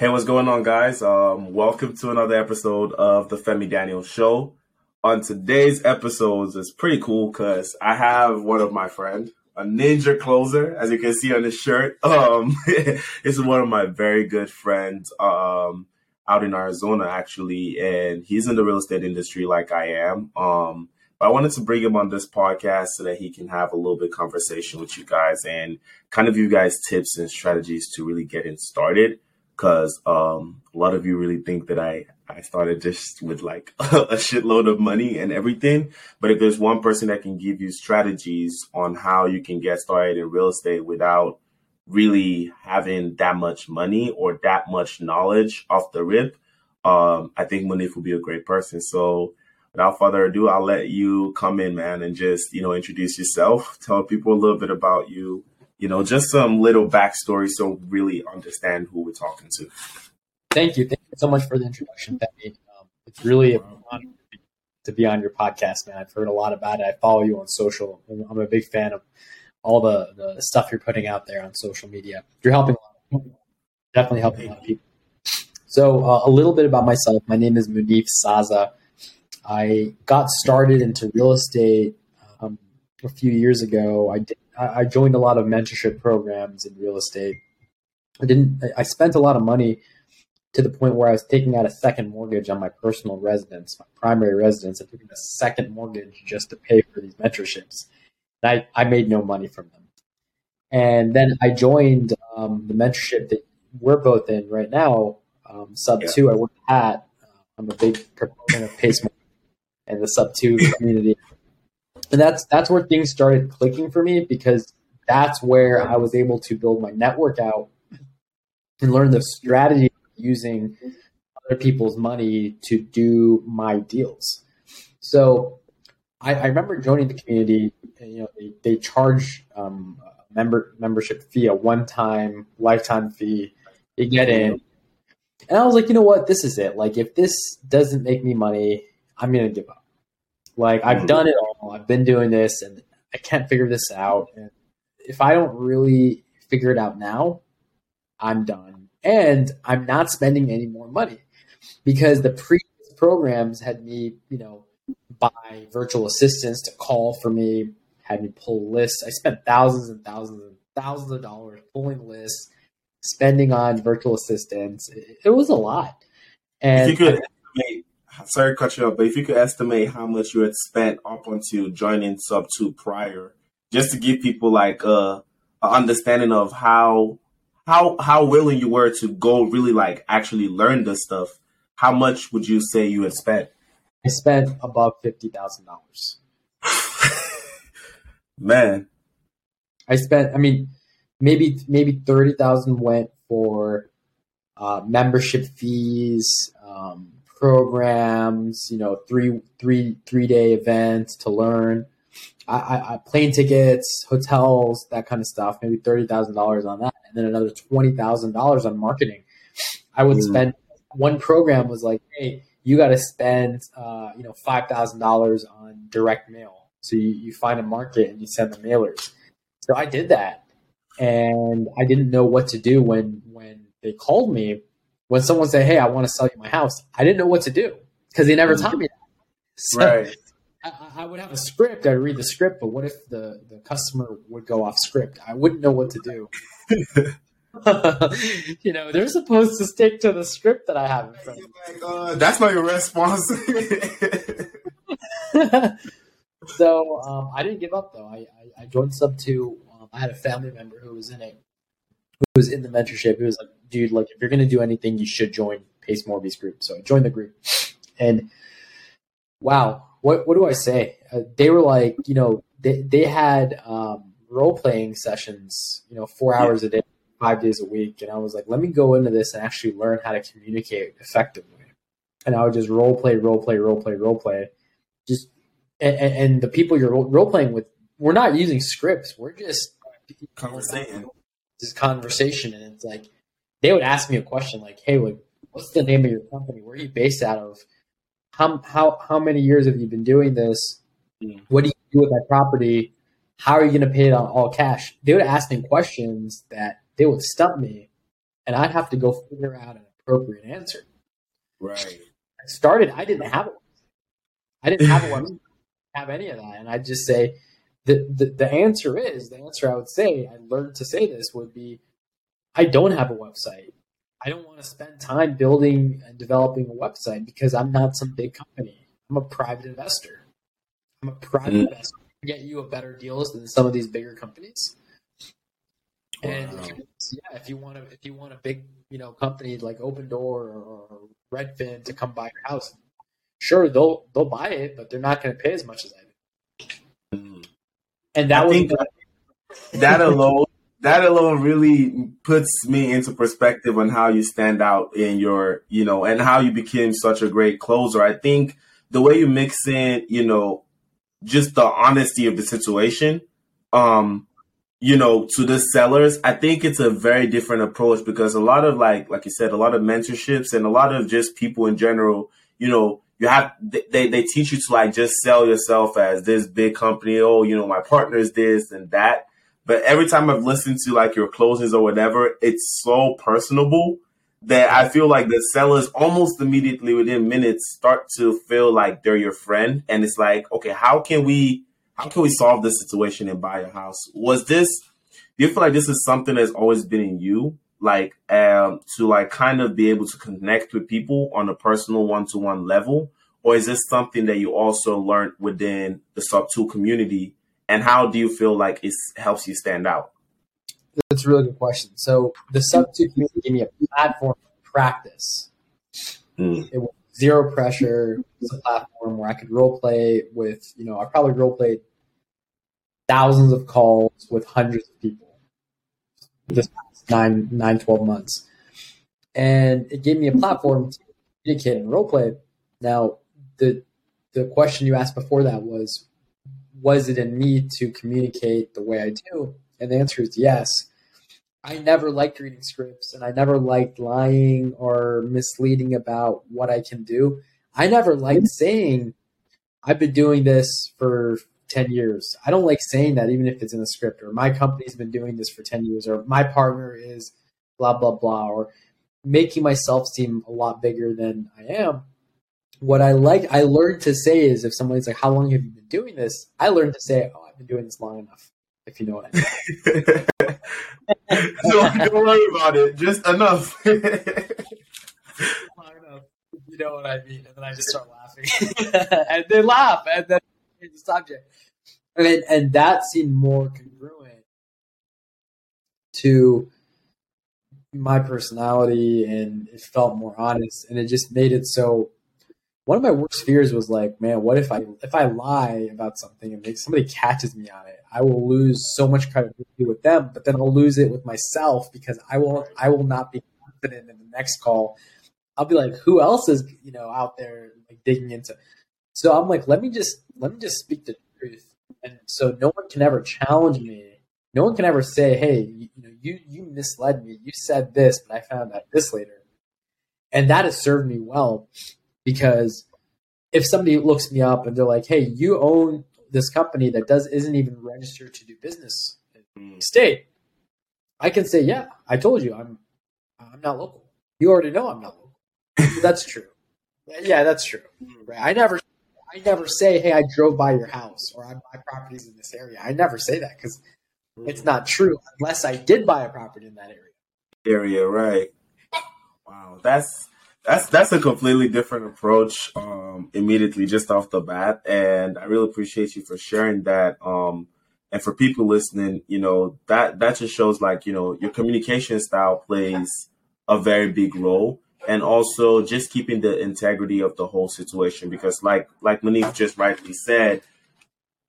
Hey, what's going on, guys? Um, welcome to another episode of the Femi Daniel Show. On today's episode is pretty cool because I have one of my friends, a ninja closer, as you can see on his shirt. Um, this is one of my very good friends um, out in Arizona, actually, and he's in the real estate industry like I am. Um, but I wanted to bring him on this podcast so that he can have a little bit conversation with you guys and kind of you guys tips and strategies to really get getting started. Because um, a lot of you really think that I I started just with like a shitload of money and everything. But if there's one person that can give you strategies on how you can get started in real estate without really having that much money or that much knowledge off the rip, um, I think Munif will be a great person. So without further ado, I'll let you come in, man, and just, you know, introduce yourself, tell people a little bit about you, you know, just some little backstory so really understand who we're talking to. Thank you. Thank you so much for the introduction, Benny. Um, it's really an honor to be on your podcast, man. I've heard a lot about it. I follow you on social. I'm a big fan of all the, the stuff you're putting out there on social media. You're helping a lot. Definitely helping a lot of people. So, uh, a little bit about myself. My name is Munif Saza. I got started into real estate um, a few years ago. I, did, I joined a lot of mentorship programs in real estate. I didn't. I spent a lot of money to the point where I was taking out a second mortgage on my personal residence, my primary residence. I took a second mortgage just to pay for these mentorships. And I, I made no money from them. And then I joined um, the mentorship that we're both in right now, um, Sub yeah. 2. I work at. Uh, I'm a big proponent of Pace and the sub two community. And that's that's where things started clicking for me because that's where I was able to build my network out and learn the strategy using other people's money to do my deals. So I, I remember joining the community. And, you know, they, they charge um, member membership fee, a one time lifetime fee. You get in, and I was like, you know what, this is it. Like, if this doesn't make me money, I'm gonna give up. Like I've done it all. Oh, I've been doing this and I can't figure this out. And if I don't really figure it out now, I'm done. And I'm not spending any more money because the previous programs had me, you know, buy virtual assistants to call for me, had me pull lists. I spent thousands and thousands and thousands of dollars pulling lists, spending on virtual assistants. It, it was a lot. And you could estimate sorry to cut you off, but if you could estimate how much you had spent up until joining Sub Two prior, just to give people like a, a understanding of how how how willing you were to go really like actually learn this stuff. How much would you say you had spent? I spent above fifty thousand dollars. Man, I spent. I mean, maybe maybe thirty thousand went for uh, membership fees, um, programs, you know, three three three day events to learn. I, I, I plane tickets, hotels, that kind of stuff. Maybe thirty thousand dollars on that, and then another twenty thousand dollars on marketing. I would mm. spend. One program was like, hey, you got to spend, uh, you know, five thousand dollars on direct mail. So you, you find a market and you send the mailers. So I did that, and I didn't know what to do when when they called me when someone said, "Hey, I want to sell you my house," I didn't know what to do because they never taught me that. So right. I, I, would have a script. I'd read the script, but what if the the customer would go off script? I wouldn't know what to do. you know, they're supposed to stick to the script that I have in front of me. Uh, that's not your response. so um, I didn't give up though. I, I, I joined Sub Two. Um, I had a family member who was in it, who was in the mentorship. He was like, dude, like if you're gonna do anything, you should join Pace Morby's group. So I joined the group, and wow, what what do I say? Uh, they were like, you know, they they had um, role playing sessions, you know, four hours a day, five days a week, and I was like, let me go into this and actually learn how to communicate effectively. And I would just role play, role play, role play, role play, just and, and the people you're role playing with, we're not using scripts. We're just conversation. This conversation, and it's like they would ask me a question like, "Hey, like, what's the name of your company? Where are you based out of? How how how many years have you been doing this? Mm. What do you do with that property? How are you going to pay it on all cash?" They would ask me questions that they would stump me, and I'd have to go figure out an appropriate answer. Right. I started. I didn't have it. I didn't have website, have any of that, and I'd just say the, the the answer is the answer. I would say I learned to say this would be I don't have a website. I don't want to spend time building and developing a website because I'm not some big company. I'm a private investor. I'm a private mm. investor. I get you a better deals than some of these bigger companies. And wow. if you, yeah, if you want to, if you want a big, you know, company like Opendoor or, or Redfin to come buy your house, sure they'll they'll buy it, but they're not going to pay as much as I do. Mm. And that I was that, that alone that alone really puts me into perspective on how you stand out in your, you know, and how you became such a great closer. I think the way you mix in, you know, just the honesty of the situation, um, you know, to the sellers, I think it's a very different approach because a lot of like, like you said, a lot of mentorships and a lot of just people in general, you know, you have they, they teach you to like just sell yourself as this big company. Oh, you know, my partner is this and that. But every time I've listened to like your closings or whatever, it's so personable that I feel like the sellers almost immediately within minutes start to feel like they're your friend. And it's like, okay, how can we how can we solve this situation and buy a house? Was this do you feel like this is something that's always been in you? Like um to like kind of be able to connect with people on a personal one to one level? Or is this something that you also learned within the sub two community and how do you feel like it helps you stand out? That's a really good question. So the sub two community gave me a platform to practice. Mm. It was zero pressure. It's a platform where I could role play with, you know, I probably role played thousands of calls with hundreds of people this past nine, nine, 12 months. And it gave me a platform to communicate and role play. Now, the the question you asked before that was was it in me to communicate the way I do? And the answer is yes. I never liked reading scripts and I never liked lying or misleading about what I can do. I never liked saying, I've been doing this for 10 years. I don't like saying that even if it's in a script or my company's been doing this for 10 years or my partner is blah, blah, blah, or making myself seem a lot bigger than I am what I like, I learned to say is if somebody's like, "How long have you been doing this?" I learned to say, "Oh, I've been doing this long enough." If you know what I mean. so don't worry about it. Just enough. long enough. You know what I mean? And then I just start laughing, and they laugh, and then change the subject. And and that seemed more congruent to my personality, and it felt more honest, and it just made it so one of my worst fears was like, man, what if I if I lie about something and somebody catches me on it? I will lose so much credibility with them, but then I'll lose it with myself because I will I will not be confident in the next call. I'll be like, who else is you know out there like digging into? So I'm like, let me just let me just speak the truth, and so no one can ever challenge me. No one can ever say, hey, you, you know, you you misled me. You said this, but I found out this later, and that has served me well because if somebody looks me up and they're like, "Hey, you own this company that does isn't even registered to do business in the hmm. state," I can say, "Yeah, I told you, I'm I'm not local. You already know I'm not local. that's true. Yeah, that's true. Hmm. Right? I never I never say, "Hey, I drove by your house" or "I buy properties in this area." I never say that because hmm. it's not true unless I did buy a property in that area. Area, right? Wow, that's that's that's a completely different approach um, immediately just off the bat. And i really appreciate you for sharing that um, and for people listening you know that that just shows like you know your communication style plays a very big role. And also just keeping the integrity of the whole situation because like like Munif just rightly said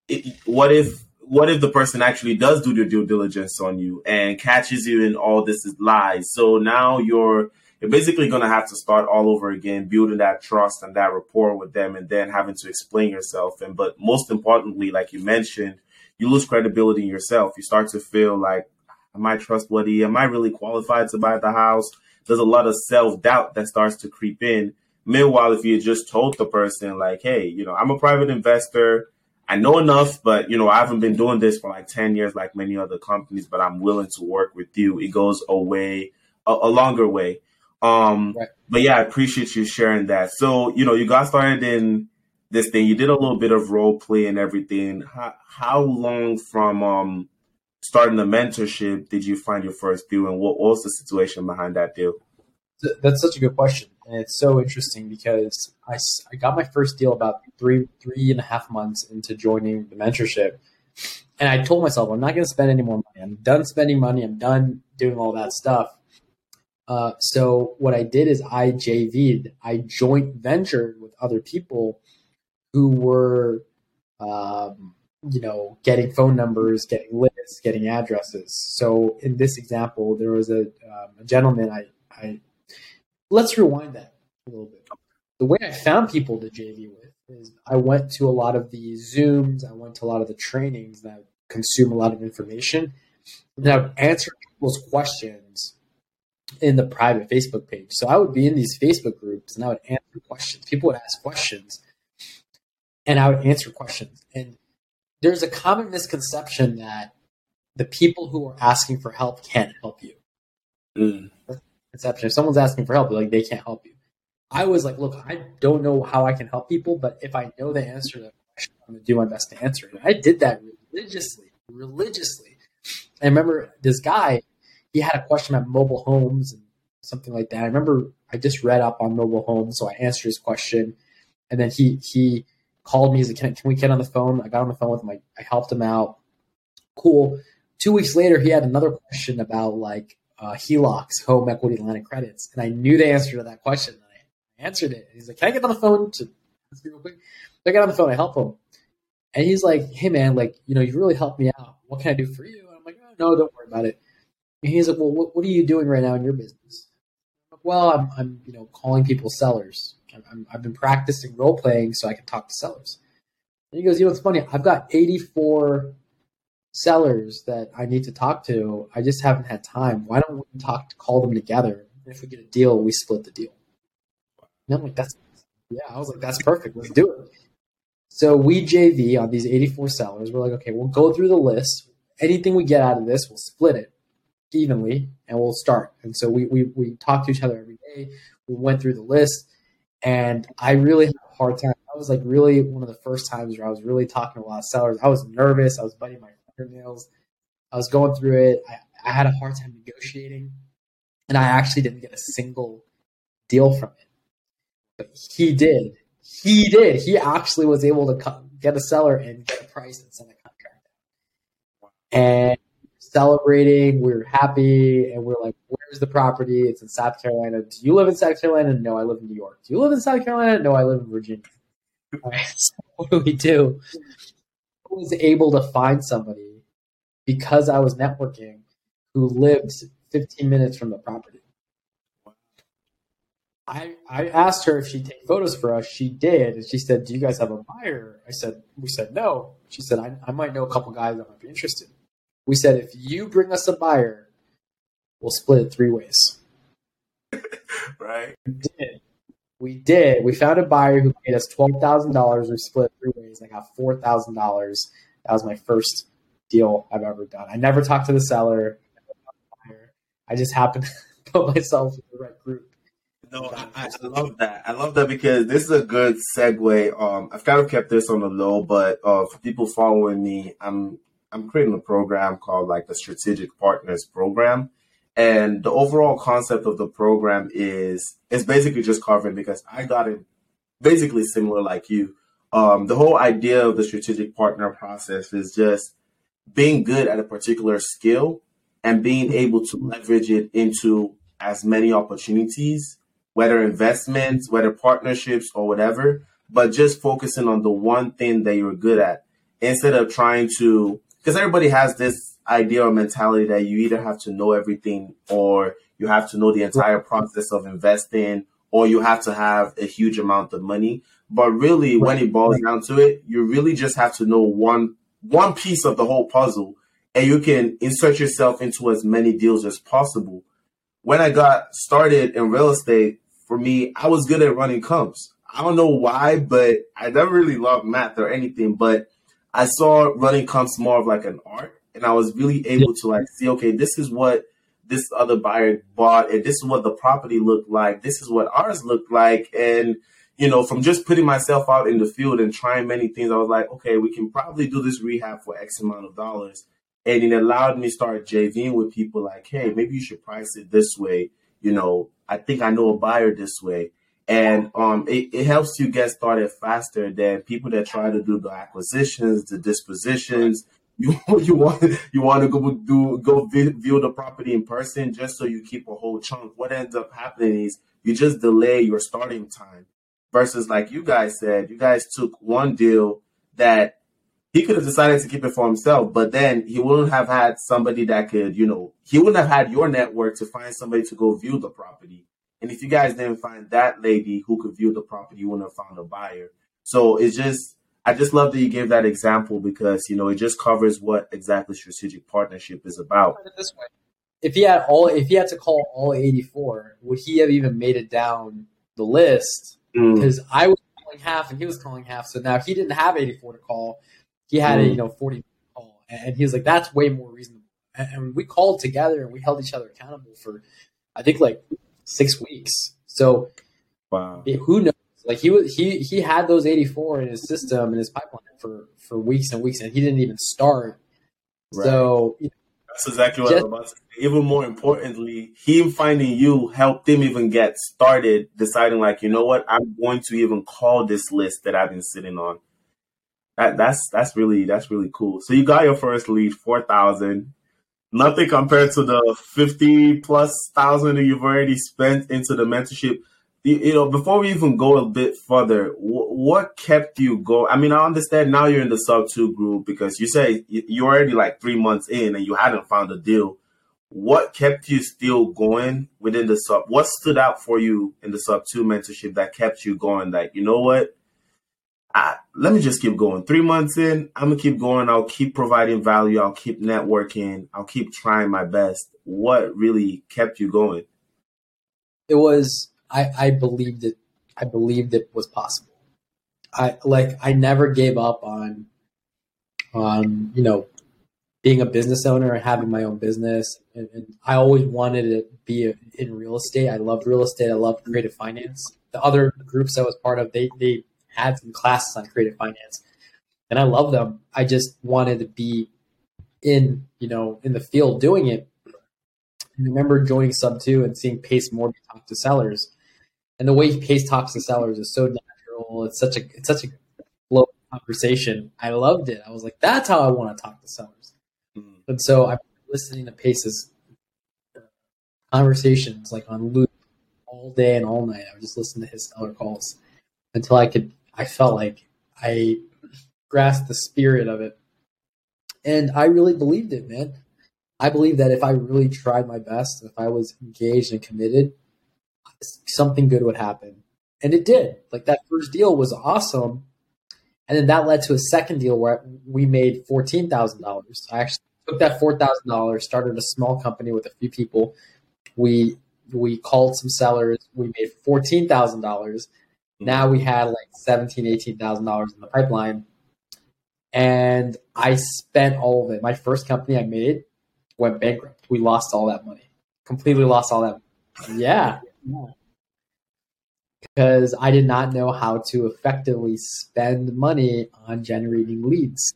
it, what if what if the person actually does do their due diligence on you and catches you in all this is lies? So now you're you're basically going to have to start all over again, building that trust and that rapport with them, and then having to explain yourself. And but most importantly, like you mentioned, you lose credibility in yourself. You start to feel like, am I trustworthy? Am I really qualified to buy the house? There's a lot of self doubt that starts to creep in. Meanwhile, if you just told the person, like, hey, you know, I'm a private investor. I know enough, but you know, I haven't been doing this for like 10 years like many other companies, but I'm willing to work with you. It goes away a, a longer way. Um, right. but yeah, I appreciate you sharing that. So, you know, you got started in this thing. You did a little bit of role play and everything. How, how long from um, starting the mentorship did you find your first deal, and what was the situation behind that deal? That's such a good question, and it's so interesting because I, I got my first deal about three three and a half months into joining the mentorship, and I told myself I'm not going to spend any more money. I'm done spending money. I'm done doing all that stuff. Uh, so what I did is I JV'd. I joint ventured with other people who were, um, you know, getting phone numbers, getting lists, getting addresses. So in this example, there was a, um, a gentleman. I, I let's rewind that a little bit. The way I found people to JV with is I went to a lot of the Zooms, I went to a lot of the trainings that consume a lot of information, and I answer people's questions in the private Facebook page. So I would be in these Facebook groups and I would answer questions. People would ask questions and I would answer questions. And there's a common misconception that the people who are asking for help can't help you. Mm. Conception. If someone's asking for help, like they can't help you. I was like, look, I don't know how I can help people, but if I know the answer to that question, I'm gonna do my best to answer it. And I did that religiously, religiously. I remember this guy, he had a question about mobile homes and something like that. I remember I just read up on mobile homes, so I answered his question, and then he he called me. He's like, can, can we get on the phone? I got on the phone with him. I, I helped him out. Cool. Two weeks later, he had another question about like uh, HELOCs, home equity line of credits, and I knew the answer to that question. And I answered it. He's like, "Can I get on the phone to real quick?" I get on the phone. I help him, and he's like, "Hey man, like you know, you really helped me out. What can I do for you?" And I'm like, "Oh no, don't worry about it." He's like, "Well, what, what are you doing right now in your business?" Like, well, I'm, I'm you know calling people sellers. i have been practicing role playing so I can talk to sellers. And he goes, "You know, it's funny. I've got 84 sellers that I need to talk to. I just haven't had time. Why don't we talk to call them together? And if we get a deal, we split the deal." And I'm like, "That's yeah." I was like, "That's perfect. Let's do it." So we JV on these 84 sellers. We're like, okay, we'll go through the list. Anything we get out of this, we'll split it evenly and we'll start. And so we, we, we talk to each other every day. We went through the list and I really had a hard time. I was like really one of the first times where I was really talking to a lot of sellers. I was nervous. I was biting my fingernails. I was going through it. I, I had a hard time negotiating and I actually didn't get a single deal from it. But he did. He did. He actually was able to get a seller and get a price and send a contract. And celebrating. We are happy, and we are like, "Where's the property? It's in South Carolina. Do you live in South Carolina? No, I live in New York. Do you live in South Carolina? No, I live in Virginia." so what do we do? I was able to find somebody because I was networking who lived 15 minutes from the property. I, I asked her if she'd take photos for us. She did. And she said, Do you guys have a buyer? I said, We said no. She said, I, I might know a couple guys that might be interested. We said, if you bring us a buyer, we'll split it three ways. right. We did. We did. We found a buyer who paid us twelve thousand dollars. We split three ways. I got four thousand dollars. That was my first deal I've ever done. I never talked to the seller. I just happened to put myself in the right group. No, I, I, love that. I love that because this is a good segue. Um, I've kind of kept this on the low, but uh, for people following me, I'm I'm creating a program called like the Strategic Partners Program. And the overall concept of the program is it's basically just covering because I got it basically similar like you. Um, the whole idea of the strategic partner process is just being good at a particular skill and being able to leverage it into as many opportunities, whether investments, whether partnerships or whatever, but just focusing on the one thing that you're good at instead of trying to because everybody has this idea or mentality that you either have to know everything or you have to know the entire process of investing or you have to have a huge amount of money. But really, when it boils down to it, you really just have to know one one piece of the whole puzzle, and you can insert yourself into as many deals as possible. When I got started in real estate, for me, I was good at running comps. I don't know why, but I never really loved math or anything. But I saw running comps more of like an art, and I was really able to like see, okay, this is what this other buyer bought, and this is what the property looked like. This is what ours looked like, and you know, from just putting myself out in the field and trying many things, I was like, okay, we can probably do this rehab for X amount of dollars. And it allowed me to start JVing with people like, hey, maybe you should price it this way. You know, I think I know a buyer this way. And um, it, it helps you get started faster than people that try to do the acquisitions, the dispositions. You, you want you want to go do go view the property in person just so you keep a whole chunk. What ends up happening is you just delay your starting time versus like you guys said, you guys took one deal that he could have decided to keep it for himself, but then he wouldn't have had somebody that could, you know, he wouldn't have had your network to find somebody to go view the property. And if you guys didn't find that lady who could view the property, you wouldn't have found a buyer. So it's just, I just love that you gave that example because, you know, it just covers what exactly strategic partnership is about. This way. If he had all, if he had to call all 84, would he have even made it down the list because mm. I was calling half and he was calling half. So now he didn't have 84 to call. He had mm. a you know 40 call, and he was like, "That's way more reasonable." And we called together and we held each other accountable for, I think like six weeks. So, wow, it, who knows? Like he was he he had those 84 in his system in his pipeline for for weeks and weeks, and he didn't even start. Right. So. You know, that's exactly what just, I was about to say. Even more importantly, him finding you helped him even get started deciding, like, you know what, I'm going to even call this list that I've been sitting on. That, that's that's really that's really cool. So you got your first lead, four thousand. Nothing compared to the fifty plus thousand that you've already spent into the mentorship you know, before we even go a bit further, what kept you going? I mean, I understand now you're in the sub two group because you say you're already like three months in and you hadn't found a deal. What kept you still going within the sub? What stood out for you in the sub two mentorship that kept you going? Like, you know what? I, let me just keep going. Three months in, I'm gonna keep going. I'll keep providing value. I'll keep networking. I'll keep trying my best. What really kept you going? It was I, I believed it. I believed it was possible. I like I never gave up on on you know being a business owner and having my own business. And, and I always wanted to be in real estate. I loved real estate. I loved creative finance. The other groups I was part of, they they had some classes on creative finance, and I love them. I just wanted to be in you know in the field doing it. I remember joining Sub Two and seeing Pace Morby talk to sellers, and the way Pace talks to sellers is so natural. It's such a it's such a flow conversation. I loved it. I was like, that's how I want to talk to sellers. Mm-hmm. And so I'm listening to Pace's conversations like on loop all day and all night. I would just listen to his seller calls until I could. I felt like I grasped the spirit of it, and I really believed it, man. I believe that if I really tried my best, if I was engaged and committed, something good would happen. And it did. Like that first deal was awesome. And then that led to a second deal where we made $14,000. I actually took that $4,000, started a small company with a few people. We we called some sellers. We made $14,000. Now we had like $17,000, $18,000 in the pipeline. And I spent all of it. My first company I made went bankrupt. We lost all that money. Completely lost all that. Money. Yeah. Because I did not know how to effectively spend money on generating leads.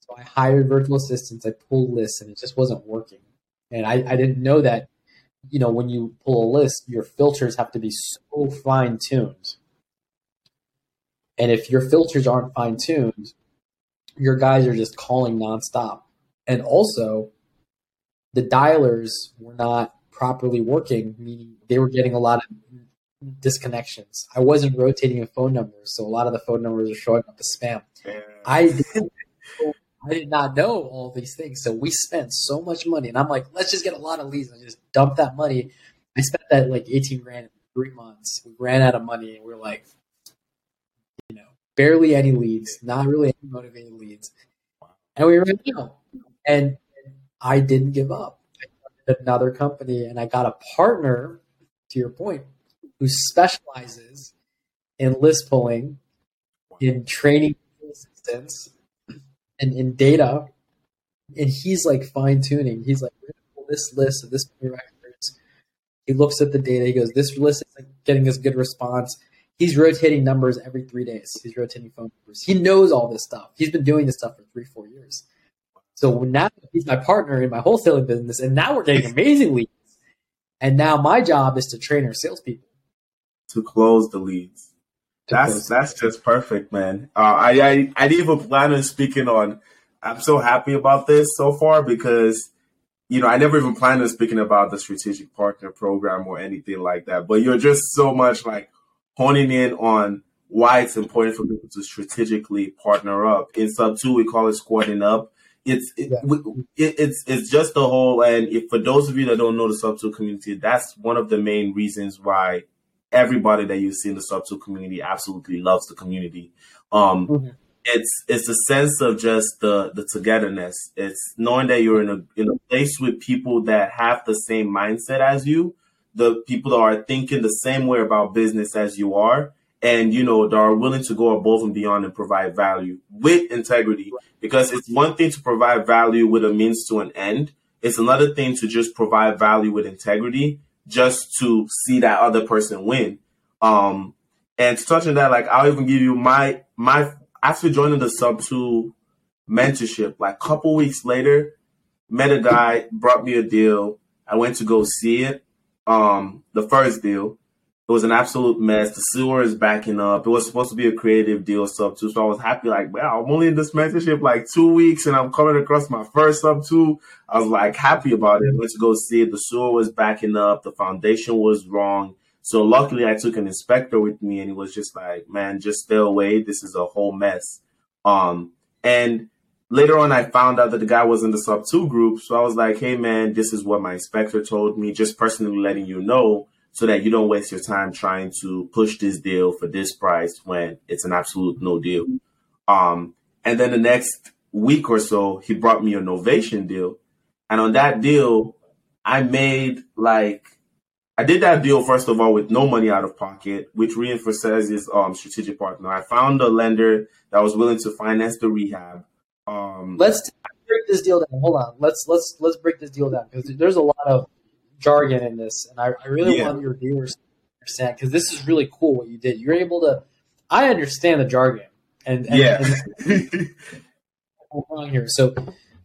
So I hired virtual assistants, I pulled lists, and it just wasn't working. And I, I didn't know that, you know, when you pull a list, your filters have to be so fine tuned. And if your filters aren't fine tuned, your guys are just calling nonstop. And also, the dialers were not properly working, meaning they were getting a lot of disconnections. I wasn't rotating a phone numbers, so a lot of the phone numbers are showing up as spam. Yeah. I did, I did not know all these things, so we spent so much money, and I'm like, let's just get a lot of leads and just dump that money. I spent that like 18 grand in three months. We ran out of money, and we are like, you know, barely any leads, not really any motivated leads, and we ran out. And I didn't give up I started another company and I got a partner, to your point, who specializes in list pulling, in training assistants, and in data. And he's like fine tuning. He's like, this list of this many records. He looks at the data. He goes, this list is like getting this good response. He's rotating numbers every three days. He's rotating phone numbers. He knows all this stuff. He's been doing this stuff for three, four years. So now he's my partner in my wholesaling business, and now we're getting amazing leads. And now my job is to train our salespeople to close the leads. That's that's just perfect, man. Uh, I, I I didn't even plan on speaking on. I'm so happy about this so far because you know I never even planned on speaking about the strategic partner program or anything like that. But you're just so much like honing in on why it's important for people to strategically partner up. In sub two, we call it squatting up. It's it, yeah. it, it's it's just the whole. And if for those of you that don't know the sub two community, that's one of the main reasons why everybody that you see in the sub two community absolutely loves the community. Um, mm-hmm. It's it's a sense of just the the togetherness. It's knowing that you're in a in a place with people that have the same mindset as you, the people that are thinking the same way about business as you are, and you know that are willing to go above and beyond and provide value with integrity. Because it's one thing to provide value with a means to an end. It's another thing to just provide value with integrity just to see that other person win. Um, and to touch on that, like I'll even give you my my after joining the sub two mentorship, like a couple weeks later, met a guy, brought me a deal. I went to go see it. Um, the first deal. It was an absolute mess. The sewer is backing up. It was supposed to be a creative deal sub two. So I was happy, like, wow, I'm only in this mentorship like two weeks and I'm coming across my first sub two. I was like happy about it. I went to go see it. The sewer was backing up. The foundation was wrong. So luckily I took an inspector with me and he was just like, man, just stay away. This is a whole mess. Um, and later on I found out that the guy was in the sub two group. So I was like, hey man, this is what my inspector told me, just personally letting you know so that you don't waste your time trying to push this deal for this price when it's an absolute no deal. Um, and then the next week or so, he brought me a Novation deal. And on that deal, I made like, I did that deal, first of all, with no money out of pocket, which reinforces his um, strategic partner. I found a lender that was willing to finance the rehab. Um, let's break this deal down. Hold on. Let's, let's, let's break this deal down because there's a lot of jargon in this, and I, I really yeah. want your viewers to understand because this is really cool what you did. You're able to. I understand the jargon, and, and yeah. And, wrong here. So,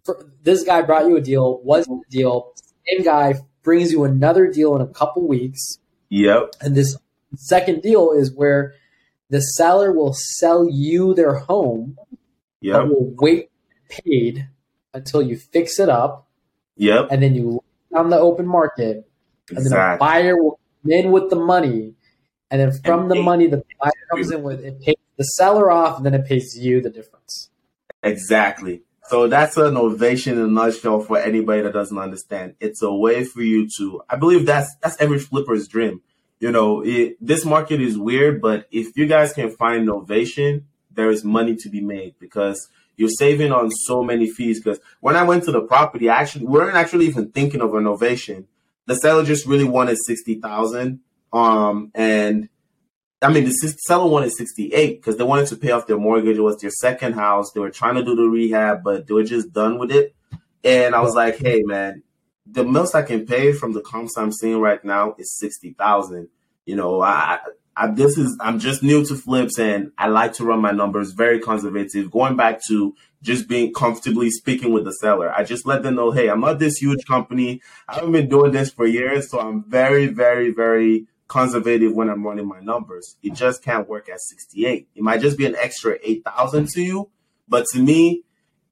for, this guy brought you a deal. Was a deal? Same guy brings you another deal in a couple weeks. Yep. And this second deal is where the seller will sell you their home. Yep. Will wait paid until you fix it up. Yep. And then you on the open market, and then a buyer will come in with the money, and then from and the money the buyer comes in with, it pays the seller off, and then it pays you the difference. Exactly. So that's an Novation in a nutshell for anybody that doesn't understand. It's a way for you to. I believe that's that's every flipper's dream. You know, it, this market is weird, but if you guys can find Novation, there is money to be made because you're saving on so many fees. Because when I went to the property, I actually we weren't actually even thinking of renovation. The seller just really wanted sixty thousand, um, and I mean the seller wanted sixty eight because they wanted to pay off their mortgage. It was their second house. They were trying to do the rehab, but they were just done with it. And I was like, hey man, the most I can pay from the comps I'm seeing right now is sixty thousand. You know, I I, this is I'm just new to flips and I like to run my numbers very conservative. Going back to just being comfortably speaking with the seller, I just let them know, hey, I'm not this huge company. I haven't been doing this for years, so I'm very, very, very conservative when I'm running my numbers. It just can't work at 68. It might just be an extra 8,000 to you, but to me,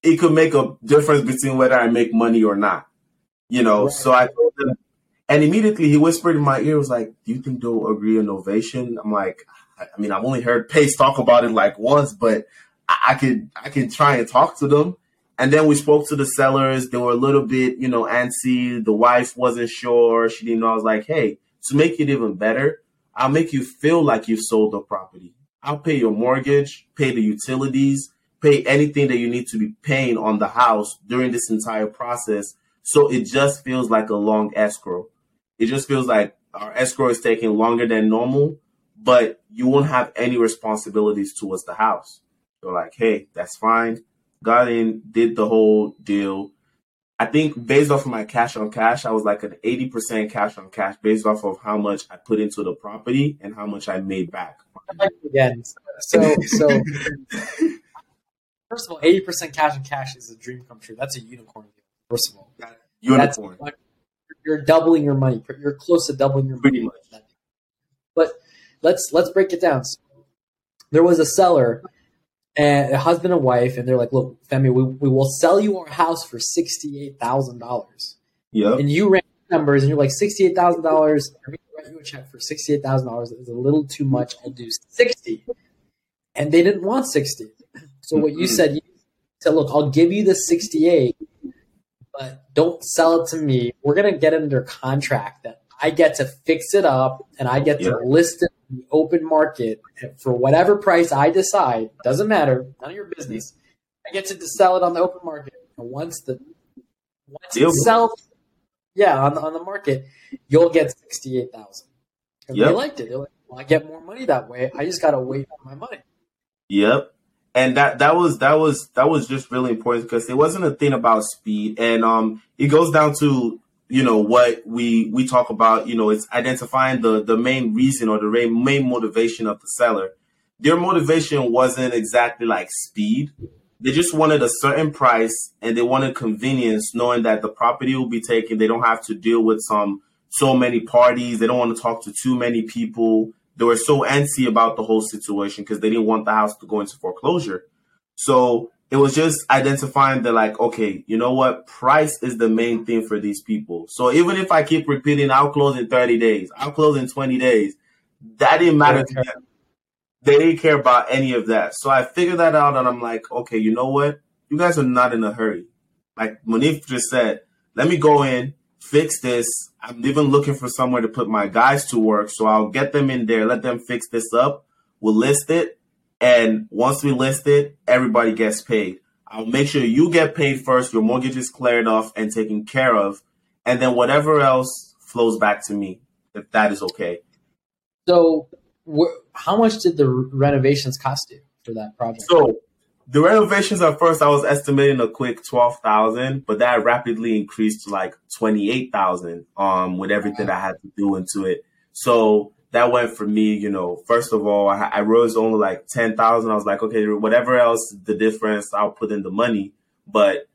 it could make a difference between whether I make money or not. You know, right. so I told them and immediately he whispered in my ear, was like, Do you think they'll agree on Novation? I'm like, I mean, I've only heard Pace talk about it like once, but I, I could I could try and talk to them. And then we spoke to the sellers. They were a little bit, you know, antsy. The wife wasn't sure. She didn't know. I was like, hey, to make it even better, I'll make you feel like you've sold the property. I'll pay your mortgage, pay the utilities, pay anything that you need to be paying on the house during this entire process. So it just feels like a long escrow. It just feels like our escrow is taking longer than normal, but you won't have any responsibilities towards the house. So like, hey, that's fine. Got in, did the whole deal. I think based off of my cash on cash, I was like an 80% cash on cash based off of how much I put into the property and how much I made back. Again, so so first of all, 80% cash on cash is a dream come true. That's a unicorn deal. First of all, unicorn. That's, you're doubling your money. You're close to doubling your Pretty money. But let's let's break it down. So there was a seller and a husband and wife, and they're like, "Look, Femi, we, we will sell you our house for sixty eight thousand dollars." Yep. And you ran numbers, and you're like, sixty eight thousand dollars. I'm gonna write you a check for sixty eight thousand dollars is a little too much. I'll do sixty. And they didn't want sixty. So what you said, you said, "Look, I'll give you the sixty eight, but don't sell it to me. We're gonna get under contract that I get to fix it up and I get to list it in the open market for whatever price I decide. Doesn't matter, none of your business. I get to sell it on the open market. And once the once Deal. it sells, yeah, on the, on the market, you'll get sixty eight thousand. And they liked it. They're like, well, I get more money that way. I just gotta wait for my money. Yep. And that that was that was that was just really important because it wasn't a thing about speed, and um, it goes down to you know what we we talk about. You know, it's identifying the the main reason or the main motivation of the seller. Their motivation wasn't exactly like speed. They just wanted a certain price and they wanted convenience, knowing that the property will be taken. They don't have to deal with some so many parties. They don't want to talk to too many people they were so antsy about the whole situation because they didn't want the house to go into foreclosure. So it was just identifying that, like, okay, you know what? Price is the main thing for these people. So even if I keep repeating, I'll close in 30 days, I'll close in 20 days, that didn't matter to them. They didn't care about any of that. So I figured that out and I'm like, okay, you know what? You guys are not in a hurry. Like Munif just said, let me go in, fix this. I'm even looking for somewhere to put my guys to work. So I'll get them in there, let them fix this up. We'll list it. And once we list it, everybody gets paid. I'll make sure you get paid first, your mortgage is cleared off and taken care of. And then whatever else flows back to me, if that is okay. So, wh- how much did the renovations cost you for that project? So the renovations at first I was estimating a quick twelve thousand, but that rapidly increased to like twenty eight thousand um with everything I had to do into it. So that went for me, you know, first of all, I, I rose only like ten thousand. I was like, okay, whatever else the difference, I'll put in the money. But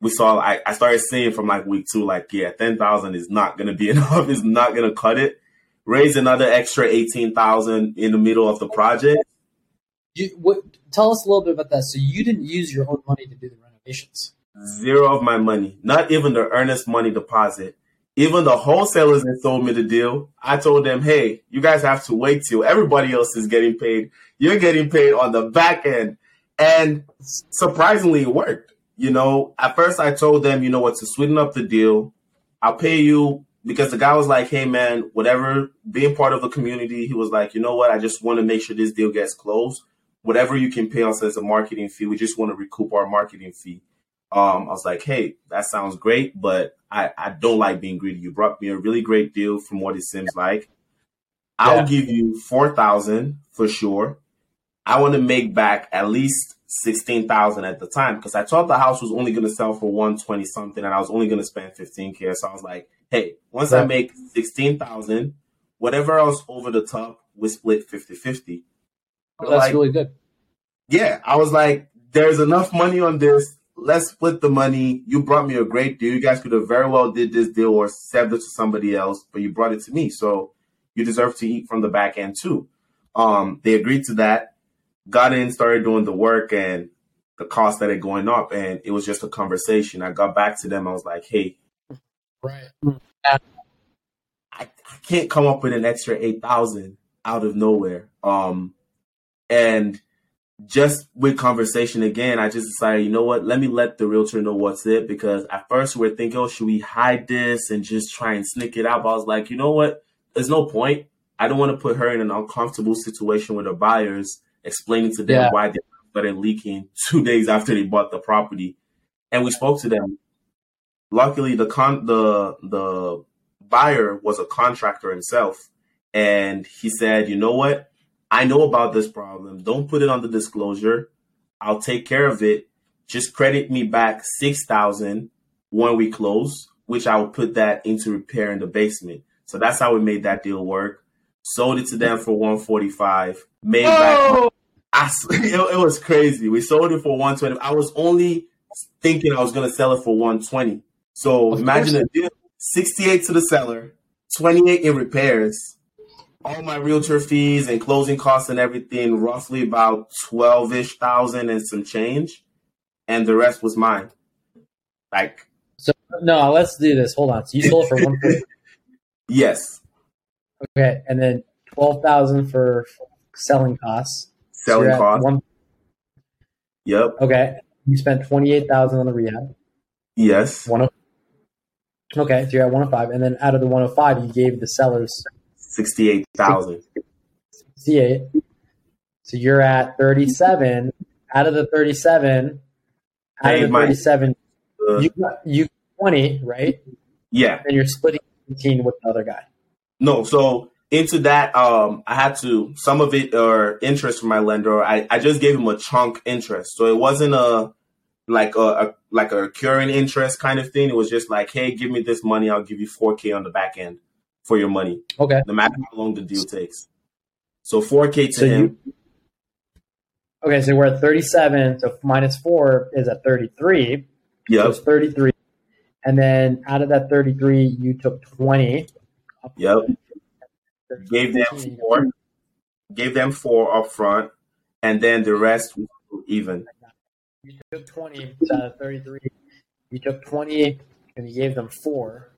we saw I, I started seeing from like week two, like, yeah, ten thousand is not gonna be enough, it's not gonna cut it. Raise another extra eighteen thousand in the middle of the project. You, what, tell us a little bit about that. So you didn't use your own money to do the renovations. Zero of my money, not even the earnest money deposit. Even the wholesalers that sold me the deal, I told them, hey, you guys have to wait till everybody else is getting paid. You're getting paid on the back end. And surprisingly, it worked. You know, at first I told them, you know what, to sweeten up the deal, I'll pay you because the guy was like, hey, man, whatever, being part of the community, he was like, you know what, I just want to make sure this deal gets closed. Whatever you can pay us as a marketing fee, we just want to recoup our marketing fee. Um, I was like, hey, that sounds great, but I, I don't like being greedy. You brought me a really great deal from what it seems like. I'll Yeah. give you four thousand for sure. I want to make back at least sixteen thousand at the time because I thought the house was only going to sell for one twenty something, and I was only going to spend fifteen k. So I was like, hey, once I make sixteen thousand, whatever else over the top, we split 50-50. That's Like- really good. yeah, I was like, there's enough money on this. Let's split the money. You brought me a great deal. You guys could have very well did this deal or sold it to somebody else, but you brought it to me. So you deserve to eat from the back end too. Um, they agreed to that, got in, started doing the work and the cost started going up. And it was just a conversation. I got back to them. I was like, hey, Right. I, I can't come up with an extra eight thousand out of nowhere. Um, and just with conversation again, I just decided, you know what? Let me let the realtor know what's it because at first we are thinking, oh, should we hide this and just try and sneak it out? But I was like, you know what? There's no point. I don't want to put her in an uncomfortable situation with her buyers, explaining to them Yeah. why they started leaking two days after they bought the property. And we spoke to them. Luckily, the con the the buyer was a contractor himself, and he said, "You know what? I know about this problem. Don't put it on the disclosure. I'll take care of it. Just credit me back six thousand when we close, which I will put that into repair in the basement. So that's how we made that deal work. Sold it to them for 145. Made back. I, it, it was crazy. We sold it for 120. I was only thinking I was going to sell it for 120. So imagine a deal 68 to the seller, 28 in repairs, all my realtor fees and closing costs and everything, roughly about 12 ish thousand and some change. And the rest was mine. Like, so no, let's do this. Hold on. So you sold for 140. yes. Okay. And then 12,000 for selling costs. Selling so costs. One... Yep. Okay. You spent 28,000 on the rehab. Yes. One of Okay, so you're at 105, and then out of the 105, you gave the sellers 68,000. 68. So you're at 37. Out of the 37, out of the 37, uh, you got you 20, right? Yeah. And you're splitting 18 with the other guy. No, so into that, um, I had to some of it or interest from my lender. I, I just gave him a chunk interest, so it wasn't a like a, a like a curing interest kind of thing. It was just like, hey, give me this money, I'll give you 4K on the back end for your money. Okay. No matter how long the deal takes. So 4K to so him. You, okay, so we're at 37. So minus four is at 33. Yeah. So it's 33. And then out of that 33, you took 20. Yep. Gave them four. Gave them four up front. And then the rest even. You took 20 out of 33. You took 20 and you gave them four.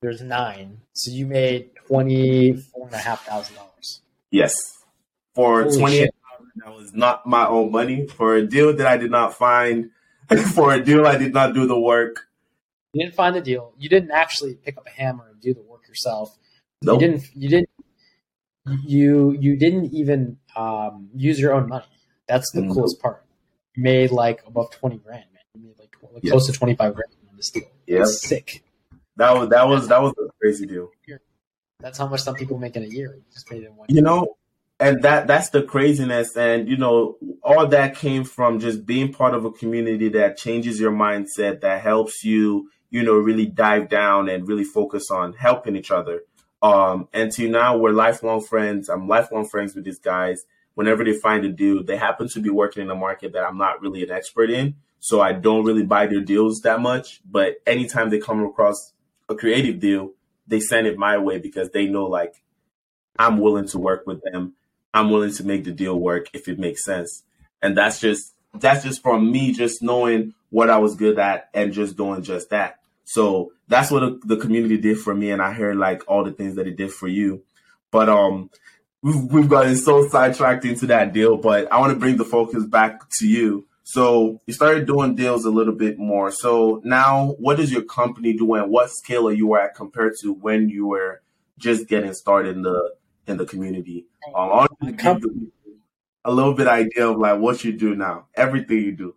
There's nine. So you made twenty-four and a half thousand dollars. Yes. For twenty that was not my own money. For a deal that I did not find, for a deal I did not do the work. You didn't find the deal. You didn't actually pick up a hammer and do the work yourself. Nope. You didn't you didn't you you didn't even um, use your own money. That's the mm-hmm. coolest part made like above twenty grand, man. You made like, like yep. close to twenty five grand on this deal. Yeah, sick. That was that was that was a crazy deal. That's how much some people make in a year. You just made it one. You year. know, and that that's the craziness, and you know, all that came from just being part of a community that changes your mindset, that helps you, you know, really dive down and really focus on helping each other. Um, and to now we're lifelong friends. I'm lifelong friends with these guys whenever they find a deal, they happen to be working in a market that I'm not really an expert in. So I don't really buy their deals that much. But anytime they come across a creative deal, they send it my way because they know like I'm willing to work with them. I'm willing to make the deal work if it makes sense. And that's just that's just from me just knowing what I was good at and just doing just that. So that's what the community did for me and I heard like all the things that it did for you. But um we've, we've gotten so sidetracked into that deal, but I want to bring the focus back to you. So you started doing deals a little bit more. So now, what is your company doing? What scale are you at compared to when you were just getting started in the in the community? Um, I want to give a little bit idea of like what you do now, everything you do.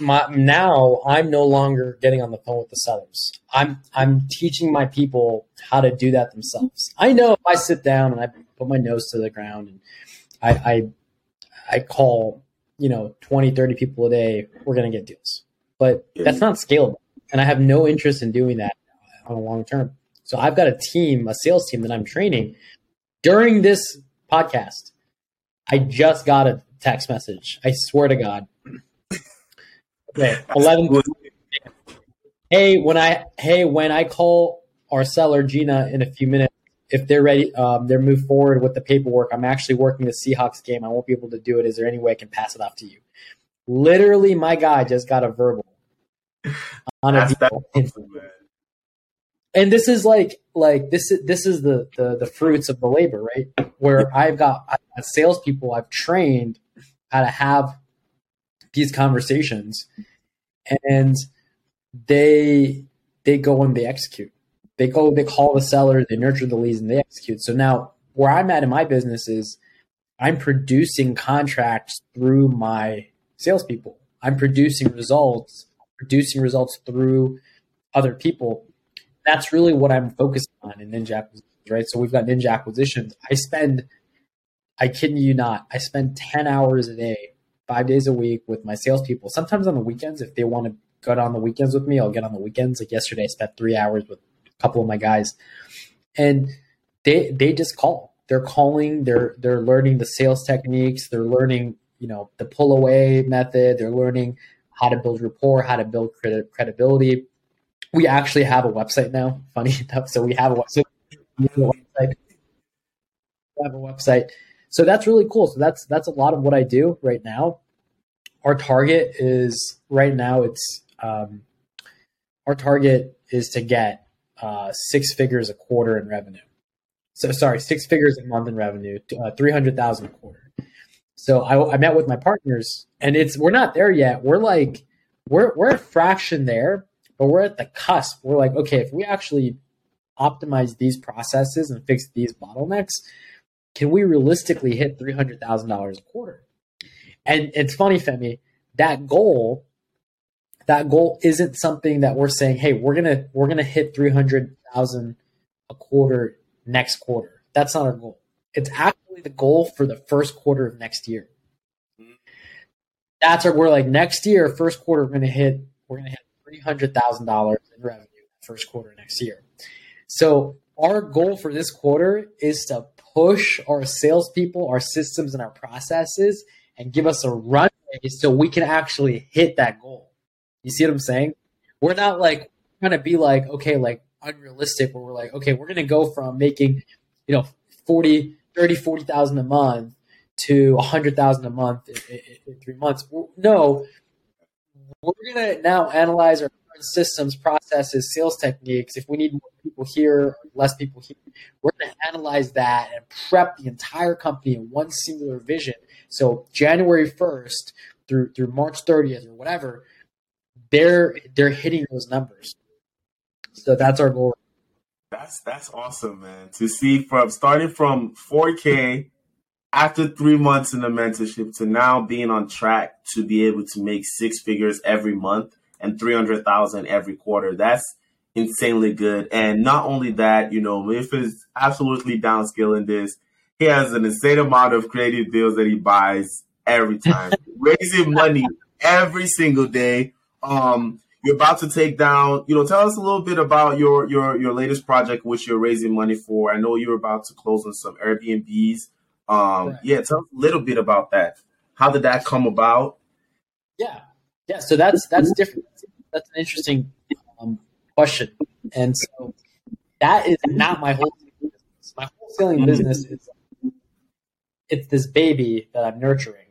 My, now I'm no longer getting on the phone with the sellers. I'm I'm teaching my people how to do that themselves. I know if I sit down and I put my nose to the ground and I, I, I call, you know, 20, 30 people a day, we're going to get deals. But that's not scalable. And I have no interest in doing that on a long term. So I've got a team, a sales team that I'm training during this podcast. I just got a text message. I swear to God. Okay, 11. Hey, when I hey when I call our seller Gina in a few minutes, if they're ready, um, they're moved forward with the paperwork. I'm actually working the Seahawks game. I won't be able to do it. Is there any way I can pass it off to you? Literally, my guy just got a verbal on a deal. and this is like like this is this is the, the the fruits of the labor, right? Where I've got, I've got salespeople I've trained how to have these conversations, and they they go and they execute they go, they call the seller, they nurture the leads, and they execute. So now, where I'm at in my business is I'm producing contracts through my salespeople. I'm producing results, producing results through other people. That's really what I'm focused on in Ninja Acquisitions, right? So we've got Ninja Acquisitions. I spend, I kid you not, I spend 10 hours a day, five days a week with my salespeople. Sometimes on the weekends, if they want to get on the weekends with me, I'll get on the weekends. Like yesterday, I spent three hours with couple of my guys, and they they just call. They're calling. They're they're learning the sales techniques. They're learning you know the pull away method. They're learning how to build rapport, how to build credibility. We actually have a website now. Funny enough, so we have a website. We have a website. We have a website. So that's really cool. So that's that's a lot of what I do right now. Our target is right now. It's um, our target is to get uh, six figures a quarter in revenue. So sorry, six figures a month in revenue, uh, three hundred thousand a quarter. So I, I met with my partners, and it's we're not there yet. We're like we're we're a fraction there, but we're at the cusp. We're like, okay, if we actually optimize these processes and fix these bottlenecks, can we realistically hit three hundred thousand dollars a quarter? And it's funny, Femi, that goal, that goal isn't something that we're saying, hey, we're gonna we're gonna hit three hundred thousand a quarter next quarter. That's not our goal. It's actually the goal for the first quarter of next year. That's our we're like next year, first quarter, we're gonna hit we're gonna hit three hundred thousand dollars in revenue first quarter next year. So our goal for this quarter is to push our salespeople, our systems, and our processes and give us a runway so we can actually hit that goal. You see what I'm saying? We're not like trying to be like, okay, like unrealistic where we're like, okay, we're going to go from making, you know, 40, 30, 40,000 a month to 100,000 a month in, in, in, three months. No, we're going to now analyze our systems, processes, sales techniques. If we need more people here, less people here, we're going to analyze that and prep the entire company in one singular vision. So January 1st through through March 30th or whatever, they're they're hitting those numbers. So that's our goal. That's that's awesome, man. To see from starting from 4K after three months in the mentorship to now being on track to be able to make six figures every month and 300,000 every quarter. That's insanely good. And not only that, you know, Miff is absolutely downscaling this. He has an insane amount of creative deals that he buys every time, raising money every single day. Um, you're about to take down, you know, tell us a little bit about your your your latest project, which you're raising money for. I know you're about to close on some Airbnbs. Um, right. yeah, tell us a little bit about that. How did that come about? Yeah, yeah. So that's that's different. That's an interesting um, question, and so that is not my whole business. My wholesaling business is it's this baby that I'm nurturing.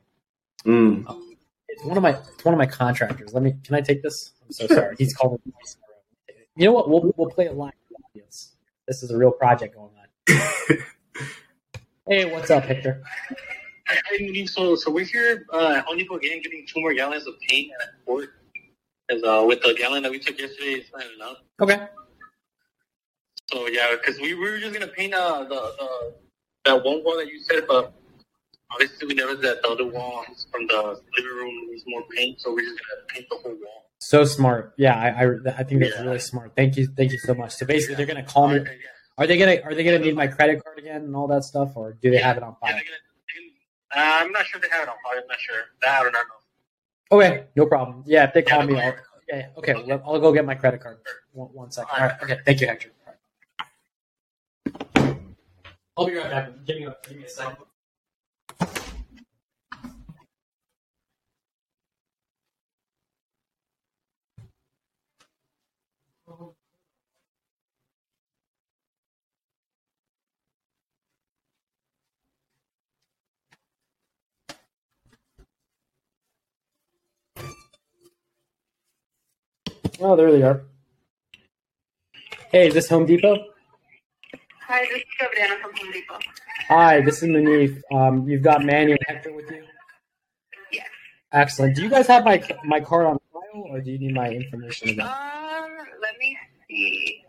Mm. Um, it's one of my it's one of my contractors. Let me. Can I take this? I'm so sorry. He's called. You know what? We'll we'll play it live. This is a real project going on. hey, what's up, Hector? Hey, so so we're here uh, Home Depot again, getting two more gallons of paint and a quart. Because uh, with the gallon that we took yesterday, it's not enough. Okay. So yeah, because we, we were just gonna paint uh, the, the that one wall that you said, but obviously we noticed that the other wall from the living room needs more paint, so we're just gonna paint the whole wall. So smart. Yeah, I I, I think that's yeah. really smart. Thank you, thank you so much. So basically, yeah. they're gonna call me. Yeah. Are they gonna Are they gonna need my credit card again and all that stuff, or do they have it on file? Gonna, uh, I'm not sure they have it on file. I'm not sure. That I don't know. Okay, no problem. Yeah, if they call me, I'll, okay, okay, I'll go get my credit card. One, one second. All right, okay, thank you, Hector. I'll be right back. Give me a, give me a second. Oh, there they are. Hey, is this Home Depot? Hi, this is Gabriela from Home Depot. Hi, this is Munif. Um, you've got Manny and Hector with you? Yes. Excellent. Do you guys have my my card on file, or do you need my information again? Um, let me see.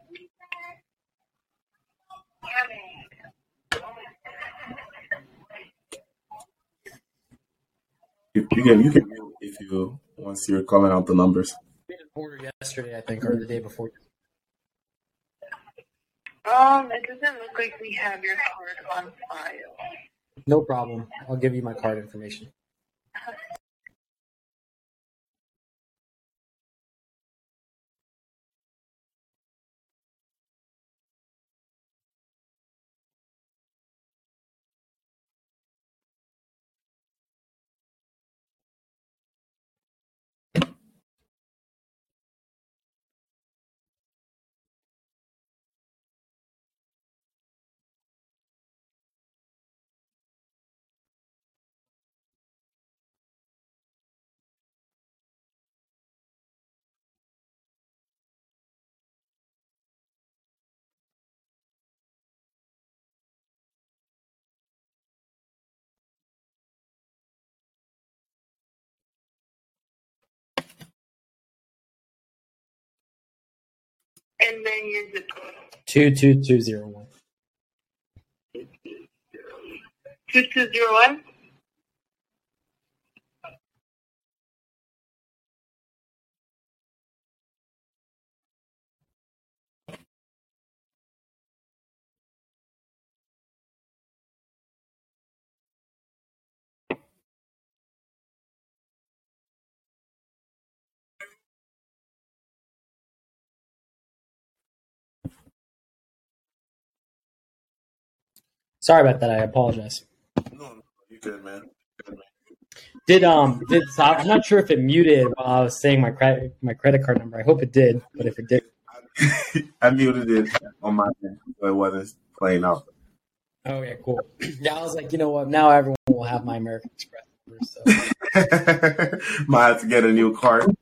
You, you can you can if you once you're calling out the numbers order yesterday, I think, or the day before. Um, it doesn't look like we have your card on file. No problem. I'll give you my card information. And then your zip code. Two two two zero one. 2201? Sorry about that. I apologize. No, no, you good, man. Good, man. Did um did so I'm not sure if it muted while I was saying my credit my credit card number. I hope it did, but if it did, I muted it on my end, so it wasn't playing out. oh yeah, cool. Yeah, I was like, you know what? Now everyone will have my American Express number. So Might have to get a new card.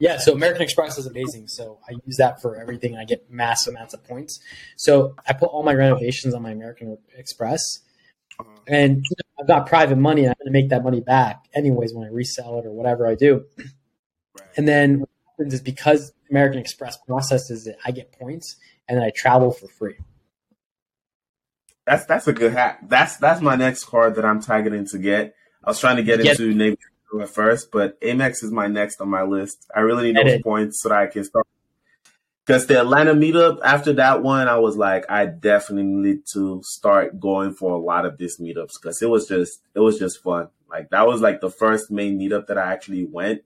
That's all good. yeah, so American Express is amazing. So I use that for everything. I get mass amounts of points. So I put all my renovations on my American Express. Uh-huh. and I've got private money, and I'm going to make that money back anyways when I resell it or whatever I do. And then what happens is because American Express processes it, I get points, and then I travel for free. That's that's a good hack. That's that's my next card that I'm targeting to get. I was trying to get Get- into Navy True at first, but Amex is my next on my list. I really need those it. points so that I can start. Because the Atlanta meetup, after that one, I was like, I definitely need to start going for a lot of these meetups because it was just it was just fun. Like that was like the first main meetup that I actually went.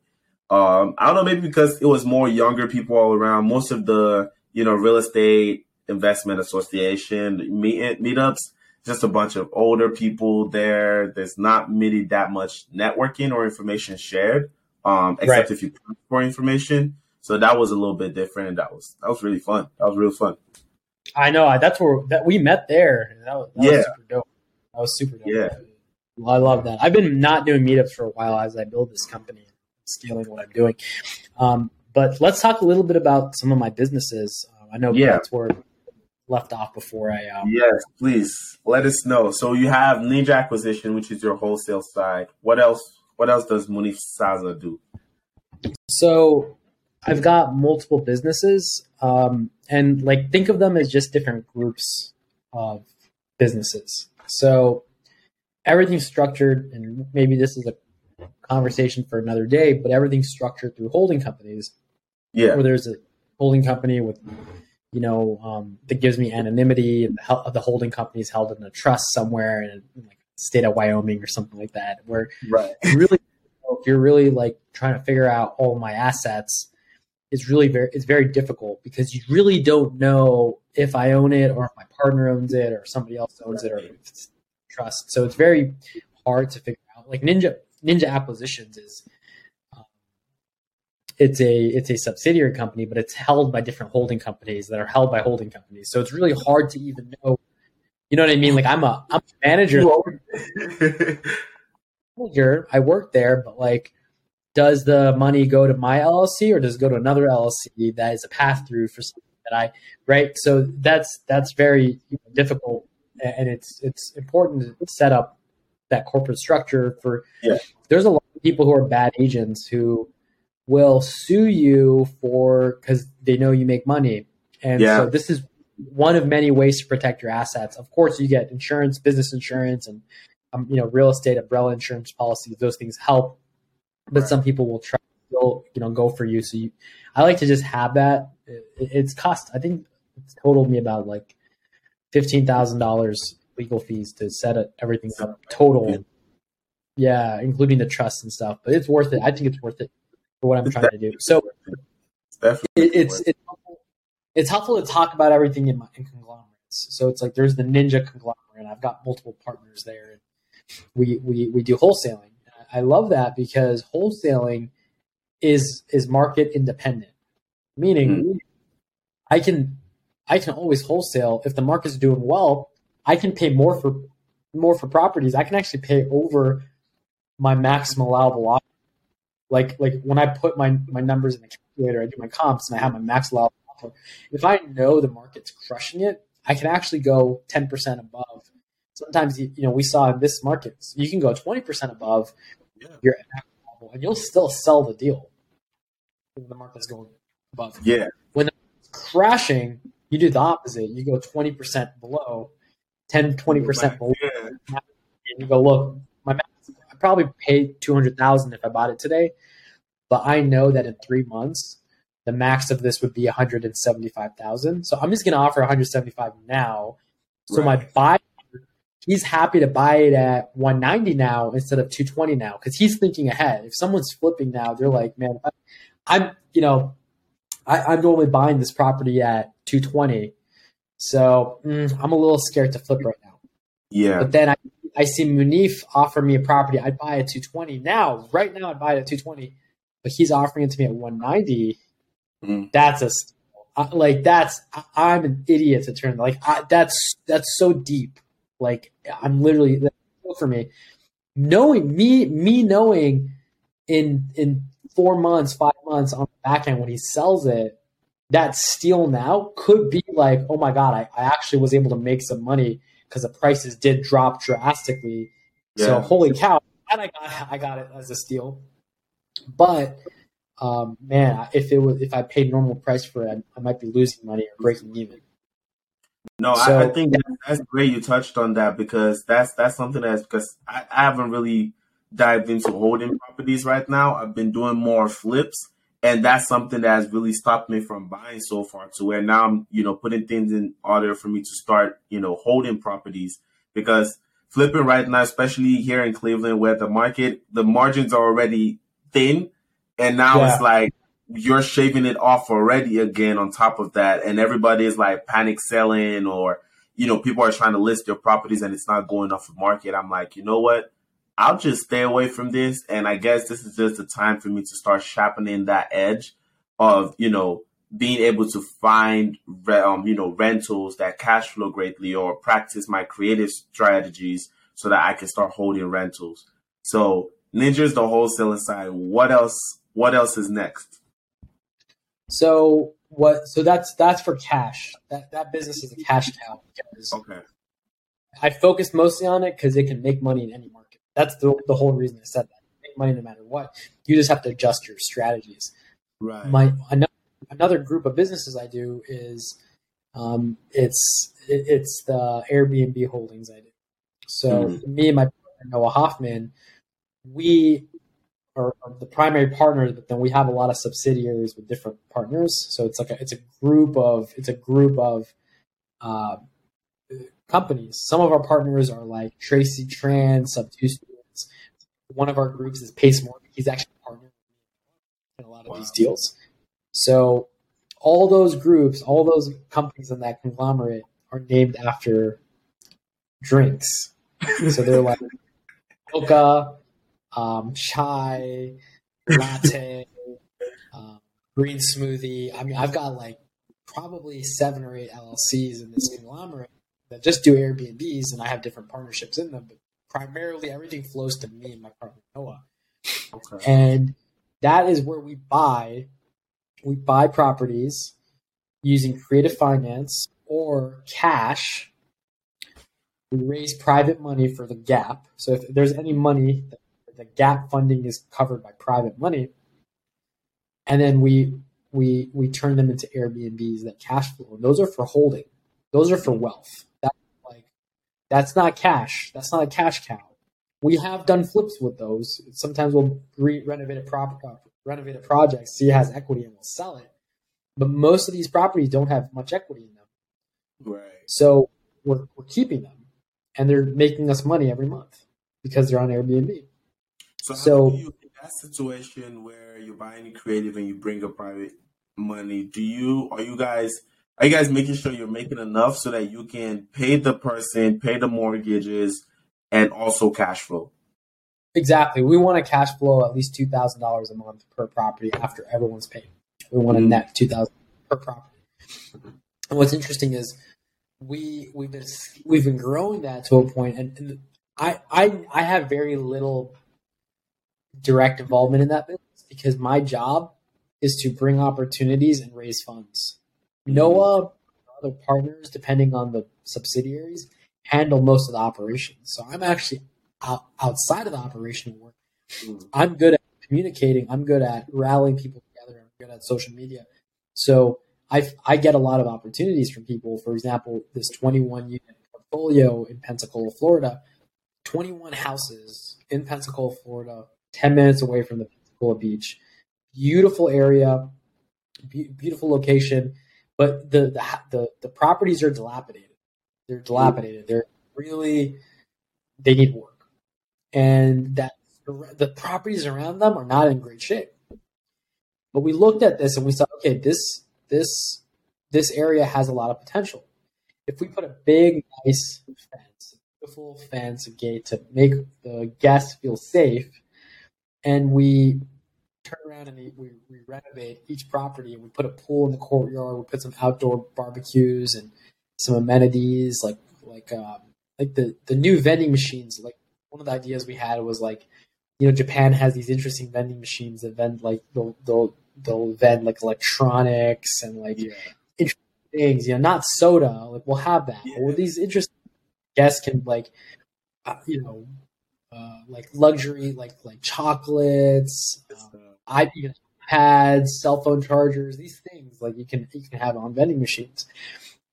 Um, I don't know, maybe because it was more younger people all around. Most of the you know real estate investment association meet meetups, just a bunch of older people there. There's not really that much networking or information shared, um, except Right. if you pay for information. So that was a little bit different, and that was that was really fun. That was real fun. I know that's where that we met there. That was, that Yeah. was super dope. That was super dope. Yeah. I love that. I've been not doing meetups for a while as I build this company, scaling what I'm doing. Um, but let's talk a little bit about some of my businesses. Uh, I know Yeah. that's where left off before I um, Yes, please let us know. So you have Ninja Acquisition, which is your wholesale side. What else? What else does Munif Saza do? So I've got multiple businesses, um, and like think of them as just different groups of businesses. So everything's structured, and maybe this is a conversation for another day, but everything's structured through holding companies, Yeah, where there's a holding company with, you know, um, that gives me anonymity, and the, the holding company is held in a trust somewhere in, in like state of Wyoming or something like that, where right. really if you're really like trying to figure out all my assets it's really very it's very difficult because you really don't know if i own it or if my partner owns it or somebody else owns it or if it's trust. So it's very hard to figure out. Like ninja ninja acquisitions is it's a it's a subsidiary company but it's held by different holding companies that are held by holding companies so it's really hard to even know you know what i mean like i'm a i'm a manager manager. I work there, but like, does the money go to my LLC or does it go to another LLC that is a pass through for something that I right? So that's that's very you know, difficult, and it's it's important to set up that corporate structure for. Yeah. There's a lot of people who are bad agents who will sue you for because they know you make money, and Yeah. so this is one of many ways to protect your assets. Of course, you get insurance, business insurance, and um, you know, real estate umbrella insurance policies. Those things help, but Right. some people will try to go, you know, go for you. So you, I like to just have that. It, it's cost. I think it's totaled me about like fifteen thousand dollars legal fees to set it, everything up total. Yeah, including the trust and stuff. But it's worth it. I think it's worth it for what I'm trying to do. So It's it, it's it's helpful, it's helpful to talk about everything in my in conglomerates. So it's like there's the ninja conglomerate. I've got multiple partners there, and we we we do wholesaling. I love that because wholesaling is is market independent, meaning mm-hmm. I can I can always wholesale if the market's doing well. I can pay more for more for properties. I can actually pay over my maximum allowable. Like like when I put my my numbers in the calculator, I do my comps and I have my max offer. If I know the market's crushing it, I can actually go ten percent above. Sometimes you, you know we saw in this market you can go twenty percent above Yeah. your max allowable, and you'll still sell the deal. when The market's going above. Yeah. When it's crashing, you do the opposite. You go 20% below, 10, 20% below. Yeah. And you go, look, my max, I probably paid 200000 if I bought it today, but I know that in three months, the max of this would be 175000 So I'm just going to offer 175 now. So my buyer, he's happy to buy it at 190 now instead of 220 now because he's thinking ahead. If someone's flipping now, they're like, man, I- I'm, you know, I, I'm normally buying this property at 220. So mm, I'm a little scared to flip right now. Yeah. But then I, I see Munif offer me a property. I'd buy at 220 now. Right now, I'd buy it at 220. But he's offering it to me at 190. Mhm. That's a like that's I, I'm an idiot to turn like I, that's that's so deep. Like I'm literally for me. Knowing me me knowing in in four months, five months on the back end when he sells it, that steal now could be like, oh my god, I, I actually was able to make some money because the prices did drop drastically. So holy cow, and I got I got it as a steal. But um, man, if it was if I paid normal price for it, I, might be losing money or breaking even. No, I, I think that, that's great you touched on that because that's that's something that's because I, I haven't really dived into holding properties right now. I've been doing more flips, and that's something that has really stopped me from buying so far. To where now I'm you know putting things in order for me to start you know holding properties because flipping right now, especially here in Cleveland, where the market the margins are already thin, and now Yeah. it's like you're shaving it off already again on top of that and everybody is like panic selling or you know people are trying to list their properties and it's not going off the market i'm like you know what i'll just stay away from this and i guess this is just the time for me to start sharpening that edge of you know being able to find um, you know rentals that cash flow greatly or practice my creative strategies so that i can start holding rentals so ninja's the wholesaling side what else what else is next So what? So that's that's for cash. That that business is a cash cow because okay I focus mostly on it because it can make money in any market. That's the the whole reason I said that. Make money no matter what. You just have to adjust your strategies. right my another, another group of businesses I do is um, it's it, it's the Airbnb holdings I do. So Mhm. me and my partner Noah Hoffman, we are, are the primary partners, but then we have a lot of subsidiaries with different partners. So it's like a, it's a group of it's a group of uh, companies. Some of our partners are like Tracy Tran, Subto Students. One of our groups is Pace Morgan. He's actually a partner in a lot of Wow. these deals. So all those groups, all those companies in that conglomerate are named after drinks. So they're like mocha, um, chai, latte, um, green smoothie. I mean, I've got like probably seven or eight LLCs in this conglomerate that just do Airbnbs, and I have different partnerships in them. But primarily, everything flows to me and my partner Noah. Okay. And that is where we buy we buy properties using creative finance or cash. We raise private money for the gap. So if there's any money the gap funding is covered by private money. And then we we we turn them into airbnbs that cash flow. And those are for holding those are for wealth that's like that's not cash that's not a cash cow we have done flips with those. Sometimes we'll re- renovate a prop, uh, renovate a project, see it has equity, and we'll sell it. But most of these properties don't have much equity in them, right so we're, we're keeping them, and they're making us money every month because they're on Airbnb. So, So- you in that situation where you're buying creative and you bring a private money? Do you are you guys are you guys making sure you're making enough so that you can pay the person, pay the mortgages, and also cash flow? Exactly. We want to cash flow at least two thousand dollars a month per property after everyone's paid. We want to Mhm. net two thousand per property. And what's interesting is we we've been we've been growing that to a point, and, and I I I have very little direct involvement in that business because my job is to bring opportunities and raise funds. Noah, other partners, depending on the subsidiaries, handle most of the operations. So I'm actually out, outside of the operational work. Mm. I'm good at communicating. I'm good at rallying people together. I'm good at social media. So I I get a lot of opportunities from people. For example, this 21 unit portfolio in Pensacola, Florida, 21 houses in Pensacola, Florida, 10 minutes away from the Pensacola beach. Beautiful area, be- beautiful location, but the, the the the properties are dilapidated. They're mm-hmm. dilapidated. They're really they need work, and that the properties around them are not in great shape. But we looked at this and we saw, okay, this this this area has a lot of potential. If we put a big, nice fence, beautiful fence, gate to make the guests feel safe, and we turn around and we, we renovate each property and we put a pool in the courtyard, we put some outdoor barbecues and some amenities like like um, like the the new vending machines. Like one of the ideas we had was like, you know, Japan has these interesting vending machines that vend like they'll they'll they'll vend like electronics and like yeah. interesting things. You know, not soda. Like we'll have that, yeah. or these interesting guests can like, uh, you know, uh, like luxury like like chocolates, um, iPads, cell phone chargers, these things like you can you can have on vending machines,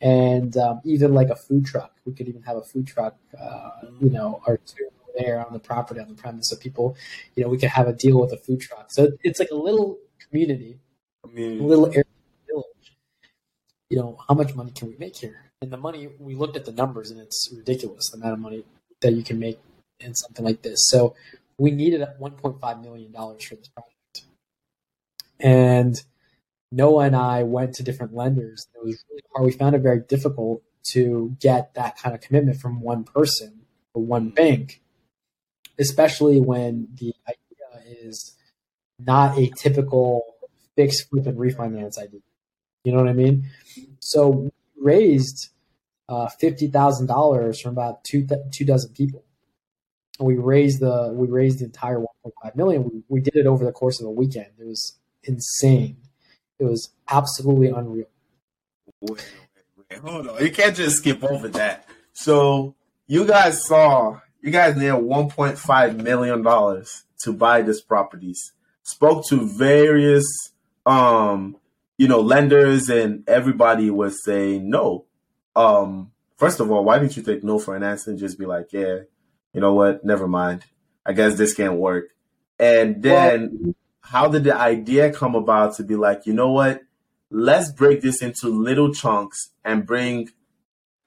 and um, even like a food truck. We could even have a food truck, uh, you know, or two there on the property on the premise, so people, you know, we could have a deal with a food truck. So it's like a little community, community. little area village. You know, how much money can we make here? And the money we looked at the numbers, and it's ridiculous the amount of money that you can make in something like this. So we needed 1.5 million dollars for this project, and Noah and I went to different lenders. It was really hard. We found it very difficult to get that kind of commitment from one person or one bank, especially when the idea is not a typical fixed flip and refinance idea. You know what I mean? So we raised uh, fifty thousand dollars from about two th- two dozen people. we raised the we raised the entire one point five million. We, we did it over the course of a weekend. It was insane. It was absolutely unreal. Wait, wait, wait. Hold on. You can't just skip over that. So you guys saw you guys point five million dollars to buy these properties spoke to various um you know lenders and everybody was saying no um first of all why didn't you take no for an answer and just be like yeah you know what never mind i guess this can't work and then well, how did the idea come about to be like you know what let's break this into little chunks and bring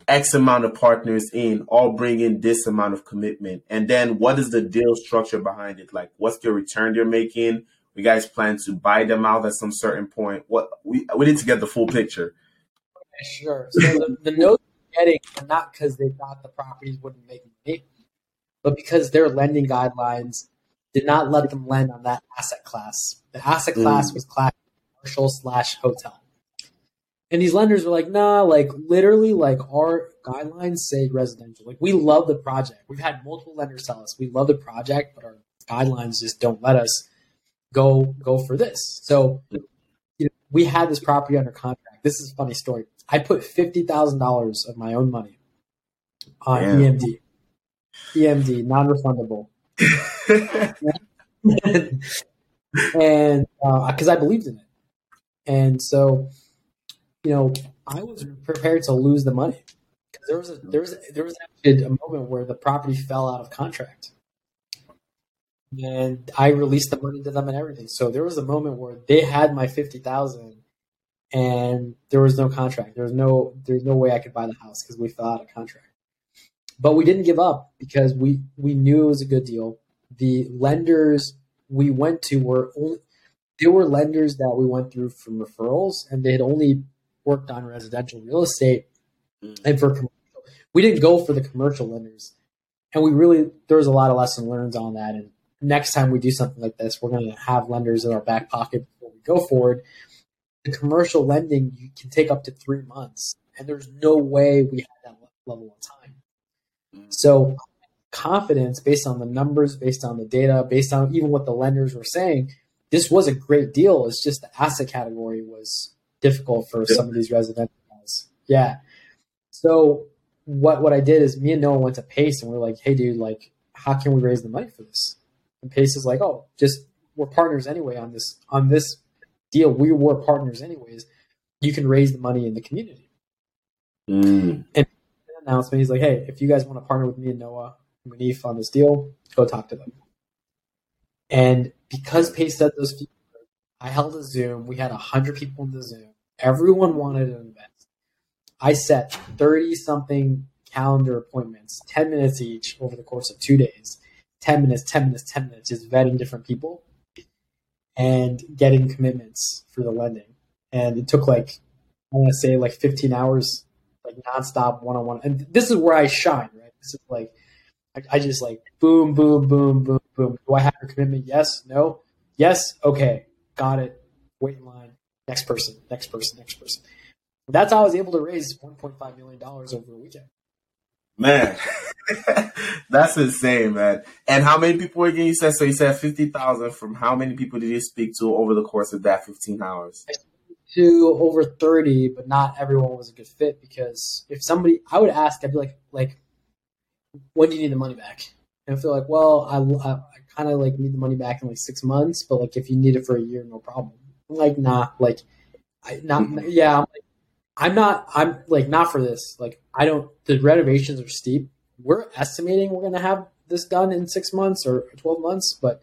X amount of partners in, all bring in this amount of commitment. And then what is the deal structure behind it? Like, what's the return they're making? We guys plan to buy them out at some certain point. What we we need to get the full picture. Sure. So the, the notes getting are not because they thought the properties wouldn't make money, but because their lending guidelines did not let them lend on that asset class. The asset class mm. was class commercial slash hotel. And these lenders were like, nah, like literally, like our guidelines say residential. Like we love the project. We've had multiple lenders tell us we love the project, but our guidelines just don't let us go go for this. So you know, we had this property under contract. This is a funny story. I put fifty thousand dollars of my own money on Damn. EMD. EMD, non-refundable. and because uh, I believed in it, and so you know, I was prepared to lose the money because there was a there was a, there was actually a moment where the property fell out of contract, and I released the money to them and everything. So there was a moment where they had my fifty thousand, and there was no contract. There was no there's no way I could buy the house because we fell out of contract. But we didn't give up because we we knew it was a good deal. The lenders we went to were only there were lenders that we went through from referrals, and they had only worked on residential real estate mm. and for commercial. We didn't go for the commercial lenders. And we really, there was a lot of lesson learned on that. And next time we do something like this, we're going to have lenders in our back pocket before we go forward. The commercial lending, you can take up to three months. And there's no way we had that level of time. Mm. So, confidence based on the numbers, based on the data, based on even what the lenders were saying, this was a great deal. It's just the asset category was difficult for some of these residential guys. Yeah. So what what I did is me and Noah went to Pace and we are like, hey dude, like how can we raise the money for this? And Pace is like, oh, just we're partners anyway on this on this deal. We were partners anyways. you can raise the money in the community. Mm. Announcement. He's like, hey, if you guys want to partner with me and Noah and Munif on this deal, go talk to them. And because Pace said those few words, I held a Zoom. We had hundred people in the Zoom. Everyone wanted to invest. I set thirty something calendar appointments, ten minutes each over the course of two days. Ten minutes, ten minutes, ten minutes, just vetting different people and getting commitments for the lending. And it took like I want to say like fifteen hours, like nonstop one on one. And this is where I shine, right? This is like I, I just like boom, boom, boom, boom, boom. Do I have your commitment? Yes, no, yes, okay, got it. Wait in line. Next person, next person, next person. That's how I was able to raise one point five million dollars over a weekend. Man, that's insane, man. And how many people again you said? So you said 50,000 from how many people did you speak to over the course of that 15 hours? To over 30, but not everyone was a good fit because if somebody, I would ask, I'd be like, like, when do you need the money back? And I feel like, well, I, I, I kind of like need the money back in like six months, but like if you need it for a year, no problem. I'm like, nah, like, I not, mm-hmm. yeah, I'm like, I'm not. I'm like not for this. Like I don't. The renovations are steep. We're estimating we're going to have this done in six months or twelve months. But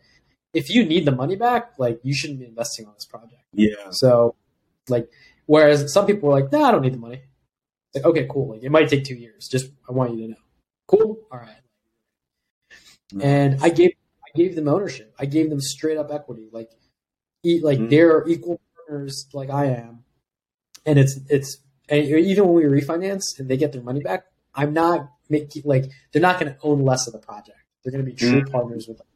if you need the money back, like you shouldn't be investing on this project. Yeah. So, like, whereas some people are like, "Nah, I don't need the money." Like, okay, cool. Like, it might take two years. Just I want you to know. Cool. All right. Mm-hmm. And I gave I gave them ownership. I gave them straight up equity. Like, eat like Mhm. they're equal partners, like I am and it's it's and even when we refinance and they get their money back, I'm not making like they're not going to own less of the project. They're going to be true partners with them,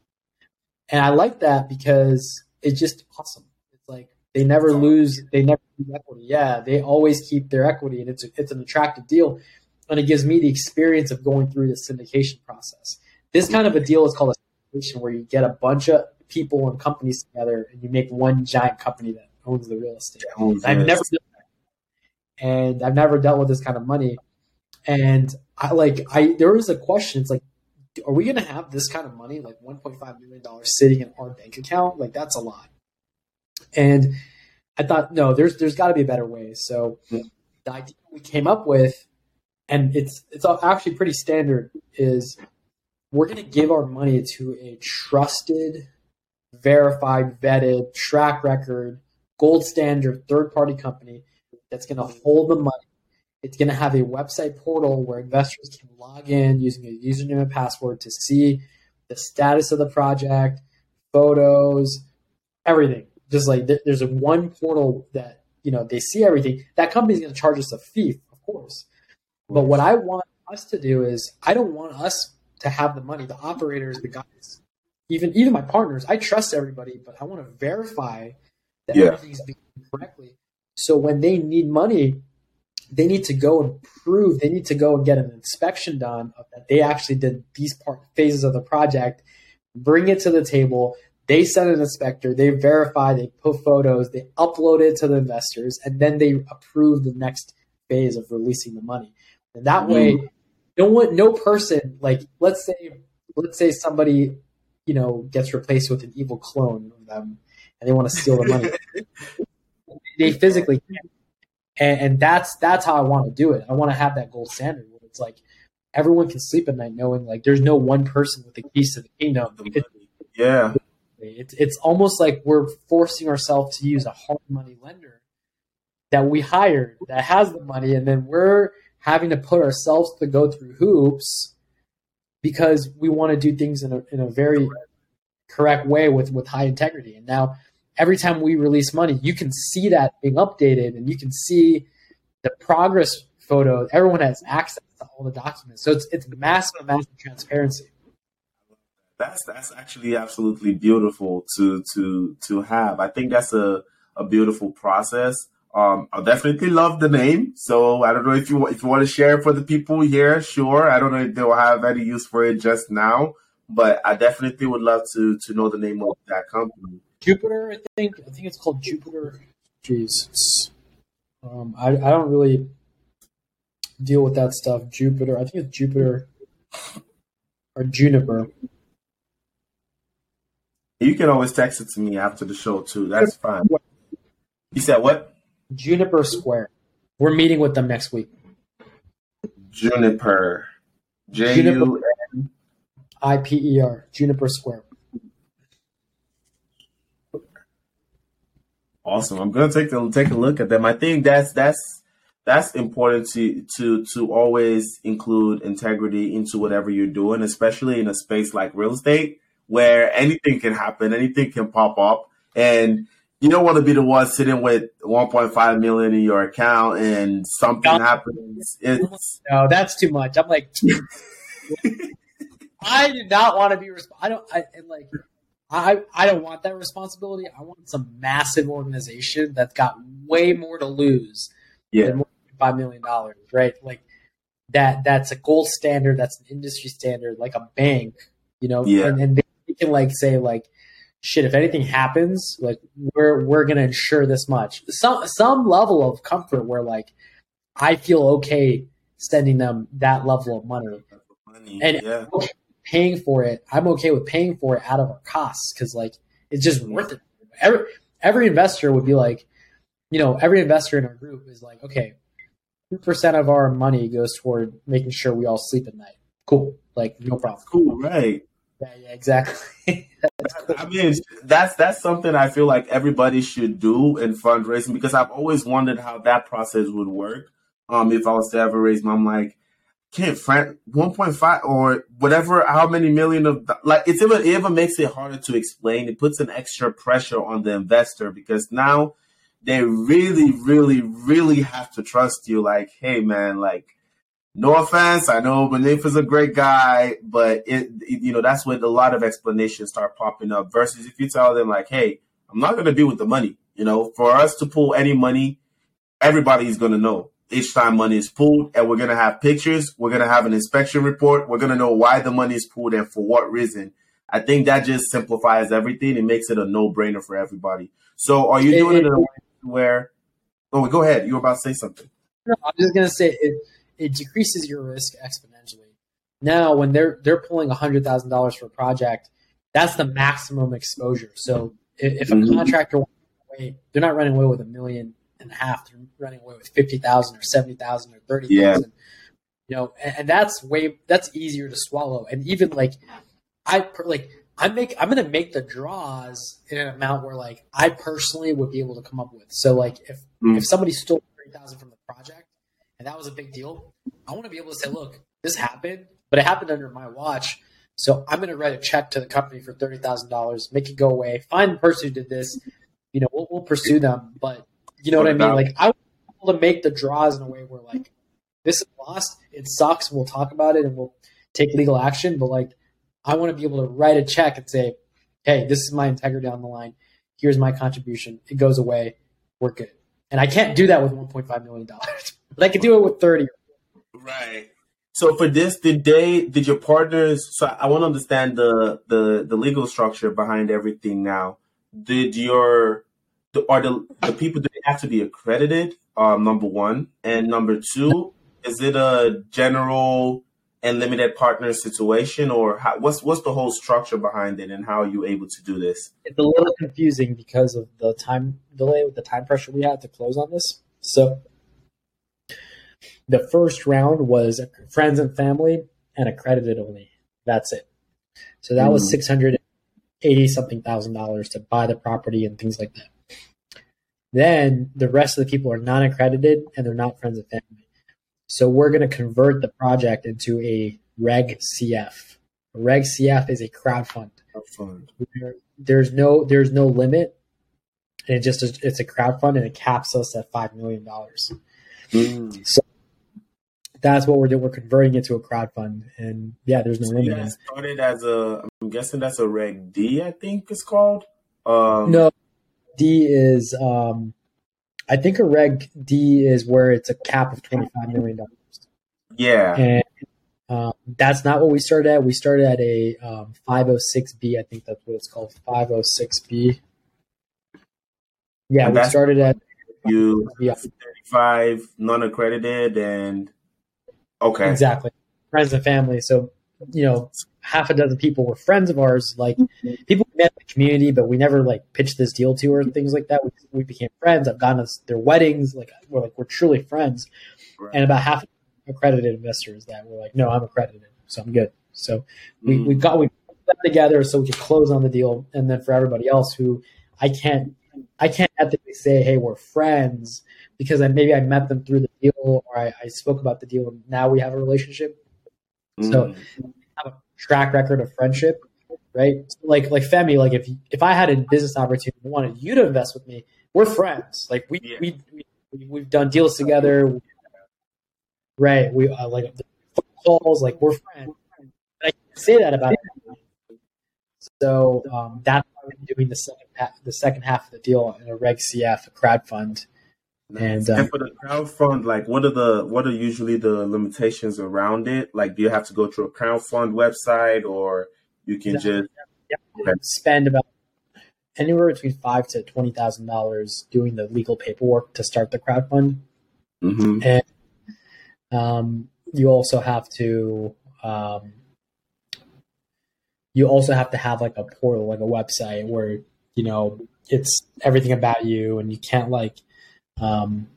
and I like that because it's just awesome. It's like they never lose, they never lose equity. Yeah, they always keep their equity, and it's it's an attractive deal, and it gives me the experience of going through the syndication process. This kind of a deal is called a syndication, where you get a bunch of people and companies together, and you make one giant company that owns the real estate. Oh, I've never done that. and I've never dealt with this kind of money. And I like I there was a question. It's like, are we going to have this kind of money, like 1.5 million dollars, sitting in our bank account? Like that's a lot. And I thought, no, there's there's got to be a better way. So Yeah. the idea we came up with, and it's it's actually pretty standard, is we're going to give our money to a trusted, verified, vetted, track record, gold standard third party company that's going to hold the money. It's going to have a website portal where investors can log in using a username and password to see the status of the project, photos, everything. Just like there- there's a one portal that you know they see everything. That company's going to charge us a fee, of course. But what I want us to do is I don't want us to have the money, the operators, the guys, even even my partners. I trust everybody, but I want to verify that Yeah. everything's being correctly. So when they need money, they need to go and prove they need to go and get an inspection done of that they actually did these part phases of the project, bring it to the table. They send an inspector, they verify, they put photos, they upload it to the investors, and then they approve the next phase of releasing the money. And that mm-hmm. way, no one, no person, like let's say, let's say somebody, you know, gets replaced with an evil clone of them, and they want to steal the money. they physically can't. And, and that's that's how I want to do it. I want to have that gold standard where it's like everyone can sleep at night knowing like there's no one person with the keys to the kingdom. It, Yeah. It's it's almost like we're forcing ourselves to use a hard money lender that we hired that has the money, and then we're having to put ourselves to go through hoops because we want to do things in a in a very correct way with with high integrity. And now every time we release money, you can see that being updated, and you can see the progress photo. Everyone has access to all the documents, so it's it's massive, massive transparency. That's that's actually absolutely beautiful to to to have. I think that's a a beautiful process. Um, I definitely love the name. So I don't know if you if you want to share it for the people here. Sure. I don't know if they will have any use for it just now, but I definitely would love to to know the name of that company. Jupiter, I think. I think it's called Jupiter. Jesus. Um, I, I don't really deal with that stuff. Jupiter. I think it's Jupiter or Juniper. You can always text it to me after the show too. That's fine. You said what? Juniper Square. We're meeting with them next week. Juniper. J U I P E R. Juniper Square. Awesome. I'm gonna take a take a look at them. I think that's that's that's important to to to always include integrity into whatever you're doing, especially in a space like real estate where anything can happen, anything can pop up, and you don't want to be the one sitting with 1.5 million in your account and something No. happens. It's No, that's too much. I'm like, I do not want to be. Resp- I don't. I and like. I, I don't want that responsibility. I want some massive organization that's got way more to lose yeah, than five million dollars, right? Like that that's a gold standard, that's an industry standard, like a bank, you know, Yeah. and, and they can like say like shit, if anything happens, like we're we're gonna ensure this much. Some some level of comfort where like I feel okay sending them that level of money. money. And- yeah, Paying for it, I'm okay with paying for it out of our costs because like it's just mm-hmm. worth it. Every every investor would be like, you know, every investor in our group is like, okay, two percent of our money goes toward making sure we all sleep at night. Cool, like no problem. cool, right? Yeah, yeah, exactly. I mean, that's that's something I feel like everybody should do in fundraising because I've always wondered how that process would work. Um, if I was to ever raise, I'm like, can't friend 1.5 or whatever, how many million of like it's even it even makes it harder to explain. It puts an extra pressure on the investor because now they really, really, really have to trust you. Like, hey, man, like no offense, I know Munif is a great guy, but it, it- you know that's when a lot of explanations start popping up. Versus if you tell them like, "Hey, I'm not going to be with the money," you know, for us to pull any money, everybody's going to know each time money is pulled, and we're going to have pictures. We're going to have an inspection report. We're going to know why the money is pulled and for what reason. I think that just simplifies everything. It makes it a no brainer for everybody. So, are you doing it it- in a way where? Oh, go ahead. You were about to say something. No, I'm just gonna say it. It decreases your risk exponentially. Now, when they're they're pulling hundred thousand dollars for a project, that's the maximum exposure. So if, if a Mhm. contractor wants to away, they're not running away with a million and a half. They're running away with fifty thousand or seventy thousand or thirty thousand. You know, and, and that's way that's easier to swallow. And even like I like I make I'm gonna make the draws in an amount where like I personally would be able to come up with. So like if Mm. if somebody stole thirty thousand from the project and that was a big deal, I want to be able to say, look, this happened, but it happened under my watch. So I'm going to write a check to the company for thirty thousand dollars, make it go away, find the person who did this. You know, we'll, we'll pursue them, but you know what I mean. Like I want people to make the draws in a way where like this is lost, it sucks. We'll talk about it and we'll take legal action. But like, I want to be able to write a check and say, hey, this is my integrity on the line. Here's my contribution. It goes away. We're good. And I can't do that with 1.5 million dollars, but I can do it with 30. Right. So for this, did they did your partners? So I want to understand the the the legal structure behind everything. Now, did your the, are the the people do they have to be accredited? Um, number one, and number two, is it a general and limited partner situation, or how, what's what's the whole structure behind it, and how are you able to do this? It's a little confusing because of the time delay with the time pressure we had to close on this. So the first round was friends and family and accredited only. That's it. So that was Mhm. six hundred eighty something thousand dollars to buy the property and things like that. Then the rest of the people are non accredited and they're not friends and family. So we're going to convert the project into a Reg CF. Reg CF is a crowd fund Fun. there's no there's no limit and it just it's a crowd fund and it caps us at five million dollars Mm. that's what we're doing we're converting it to a crowd fund and yeah there's no So you limit guys started as a, I'm guessing that's a Reg D, I think it's called. Um, no d is um i think a reg d is where it's a cap of 25 million dollars Yeah. and um, that's not what we started at we started at a um, 506b i think that's what it's called 506b yeah And we started at You Yeah. 35 non-accredited and okay. Exactly. Friends and family. So, you know, half a dozen people were friends of ours. Like people met in the community, but we never like pitched this deal to or things like that. We, we became friends. I've gone to their weddings. Like we're like we're truly friends. Right. And about half accredited investors that were like, no, I'm accredited, so I'm good. So we Mm. we got we put that together so we could close on the deal, and then for everybody else who I can't I can't ethically say, hey, we're friends because I, maybe I met them through the deal or I, I spoke about the deal and now we have a relationship. So Mm. have a track record of friendship, right? So like like Femi, like if if I had a business opportunity and wanted you to invest with me, we're friends. Like we Yeah. we, we we've done deals together, right? We uh, like calls, like we're friends. And I can't say that about it. So um, that's why we're doing the second half, the second half of the deal in a Reg CF, a crowd fund. Nice. And, um, and for the crowdfund, like what are the what are usually the limitations around it? Like, do you have to go through a crowdfund website, or you can Exactly. just Okay. spend about anywhere between five to twenty thousand dollars doing the legal paperwork to start the crowd fund. Mhm. And um, you also have to um, you also have to have like a portal, like a website where you know it's everything about you, and you can't like. Um,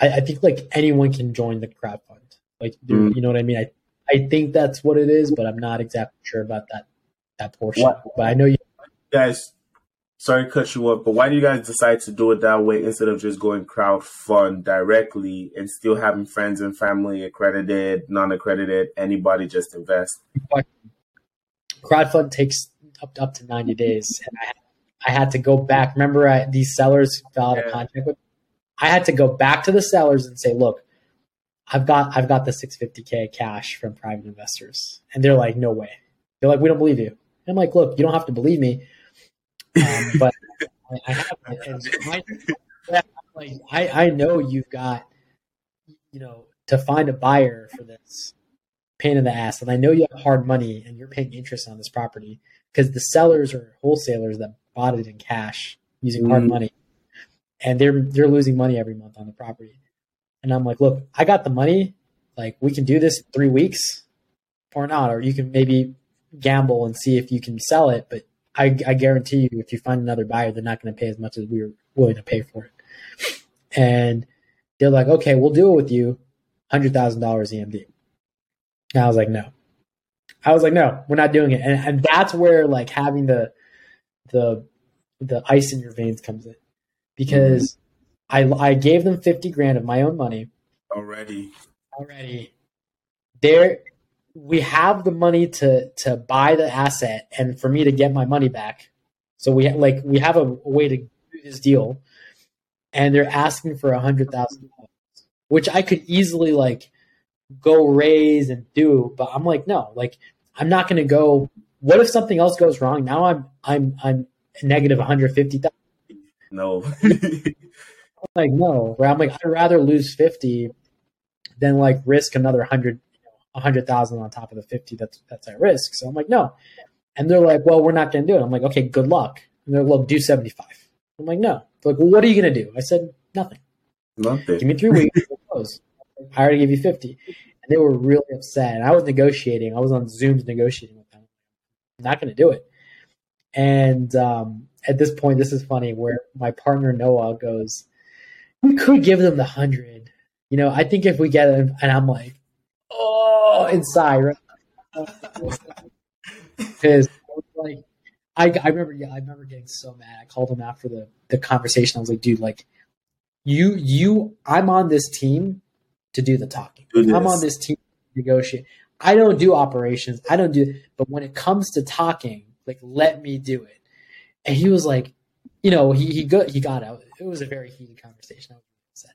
I, I think like anyone can join the crowd fund. Like Mm. you know what I mean. I I think that's what it is, but I'm not exactly sure about that that portion. What- But I know you. guys. Sorry to cut you off, but why do you guys decide to do it that way instead of just going crowdfund directly and still having friends and family accredited, non-accredited, anybody just invest? Crowdfund takes up up to 90 days. And i i had to go back. Remember I, these sellers fell out of Yeah. contract with i had to go back to the sellers and say look i've got i've got the 650k cash from private investors. And they're like no way. They're like we don't believe you. And i'm like look you don't have to believe me. Um, but I, I have it. I, like I, I know you've got you know to find a buyer for this pain in the ass. And I know you have hard money and you're paying interest on this property because the sellers are wholesalers that bought it in cash using hard Mhm. money. And they're they're losing money every month on the property. And I'm like, look, I got the money. Like we can do this in three weeks or not, or you can maybe gamble and see if you can sell it. But I, I guarantee you, if you find another buyer, they're not going to pay as much as we were willing to pay for it. And they're like, okay, we'll do it with you, hundred thousand dollars EMD. And I was like, no. I was like, no, we're not doing it. And, and that's where like having the the the ice in your veins comes in. Because mm-hmm. I I gave them fifty grand of my own money Already, already. There we have the money to to buy the asset and for me to get my money back. So we like we have a, a way to do this deal, and they're asking for a hundred thousand dollars, which I could easily like go raise and do, but I'm like, no, like I'm not going to go. What if something else goes wrong? Now I'm I'm I'm negative one hundred fifty thousand. no. like no where i'm like i'd rather lose 50 than like risk another 100 a 100000 on top of the 50 that's that's at risk so i'm like no and they're like well we're not going to do it i'm like okay good luck and they're like well do 75 i'm like no they're like well what are you going to do i said nothing Nothing. give me three weeks i already gave you 50 and they were really upset and i was negotiating i was on zooms negotiating with them i'm not going to do it and um, at this point this is funny where my partner noah goes we could give them the hundred. You know, I think if we get it, and I'm like, oh, inside, right? Because like, I, I remember, yeah, I remember getting so mad. I called him after the the conversation. I was like, dude, like, you, you, I'm on this team to do the talking. Do. I'm on this team to negotiate. I don't do operations. I don't do, but when it comes to talking, like, let me do it. And he was like, you know, he he got he got out. It was a very heated conversation. I was upset.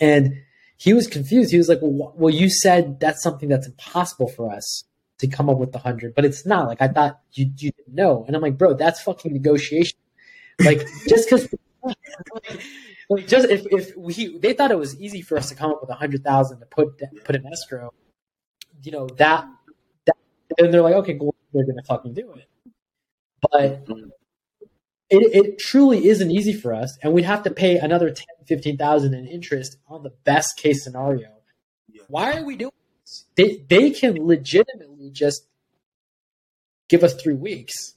And he was confused. He was like, well, "Well, you said that's something that's impossible for us to come up with the hundred, but it's not. Like I thought you you didn't know." And I'm like, "Bro, that's fucking negotiation. Like just because." Like just if, if we they thought it was easy for us to come up with a hundred thousand to put put in escrow, you know that that and they're like okay, cool, they're gonna fucking do it. But it, it truly isn't easy for us and we'd have to pay another 10 15000 in interest on the best case scenario Yeah. why are we doing this they, they can legitimately just give us three weeks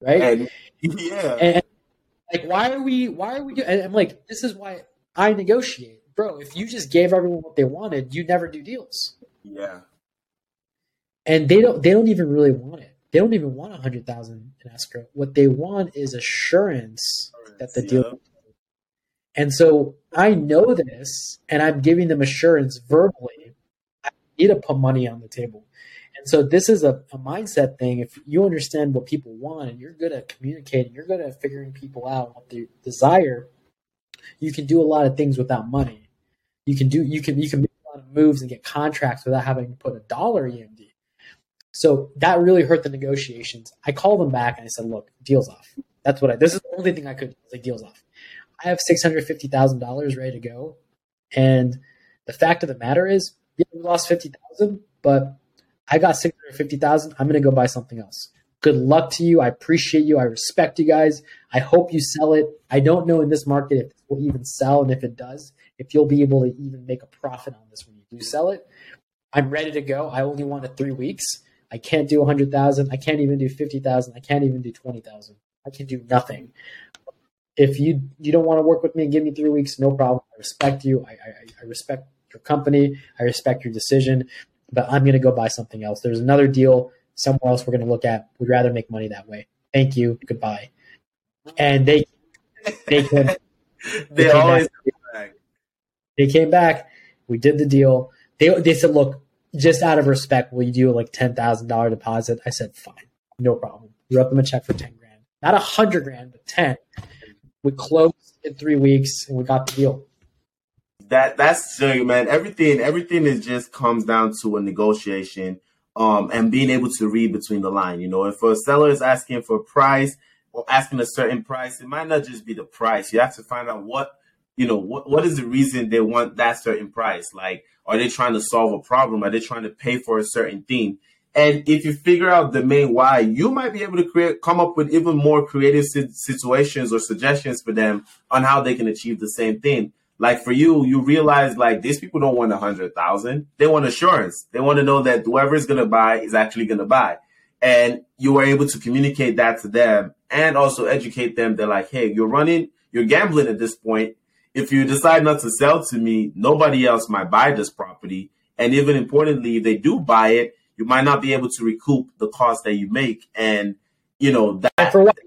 right? And yeah, And like, why are we? Why are we? Do, and I'm like, this is why I negotiate, bro. If you just gave everyone what they wanted, you never do deals. yeah, And they don't. They don't even really want it. They don't even want a hundred thousand in escrow. What they want is assurance that the deal. Yeah. And so I know this, and I'm giving them assurance verbally. I need to put money on the table. And so this is a, a mindset thing. If you understand what people want and you're good at communicating, you're good at figuring people out what they desire, you can do a lot of things without money. You can do you can you can make a lot of moves and get contracts without having to put a dollar EMD. So that really hurt the negotiations. I called them back and I said, "Look, deals off." That's what I. This is the only thing I could do. Like deals off. I have six hundred fifty thousand dollars ready to go, and the fact of the matter is, yeah, we lost fifty thousand, but I got six hundred fifty thousand. I'm going to go buy something else. Good luck to you. I appreciate you. I respect you guys. I hope you sell it. I don't know in this market if it will even sell, and if it does, if you'll be able to even make a profit on this when you do sell it. I'm ready to go. I only wanted three weeks. I can't do a hundred thousand. I can't even do fifty thousand. I can't even do twenty thousand. I can do nothing. If you you don't want to work with me, and give me three weeks. No problem. I respect you. I I, I respect your company. I respect your decision. But I'm going to go buy something else. There's another deal somewhere else we're going to look at. We'd rather make money that way. Thank you. Goodbye. And they they came, they came always back. come back. they came back. We did the deal. They they said, look, just out of respect, will you do like ten thousand dollar deposit? I said, fine, no problem. Wrote them a check for ten grand, not a hundred grand, but ten. We closed in three weeks, and we got the deal. That that's man. Everything everything is just comes down to a negotiation, um, and being able to read between the line. You know, if a seller is asking for a price or asking a certain price, it might not just be the price. You have to find out what you know what what is the reason they want that certain price. Like, are they trying to solve a problem? Are they trying to pay for a certain thing? And if you figure out the main why, you might be able to create, come up with even more creative situations or suggestions for them on how they can achieve the same thing. Like for you, you realize like these people don't want a hundred thousand; they want assurance. They want to know that whoever is going to buy is actually going to buy, and you were able to communicate that to them and also educate them. They're like, "Hey, you're running, you're gambling at this point. If you decide not to sell to me, nobody else might buy this property, and even importantly, if they do buy it." you might not be able to recoup the cost that you make. And, you know, that And for what?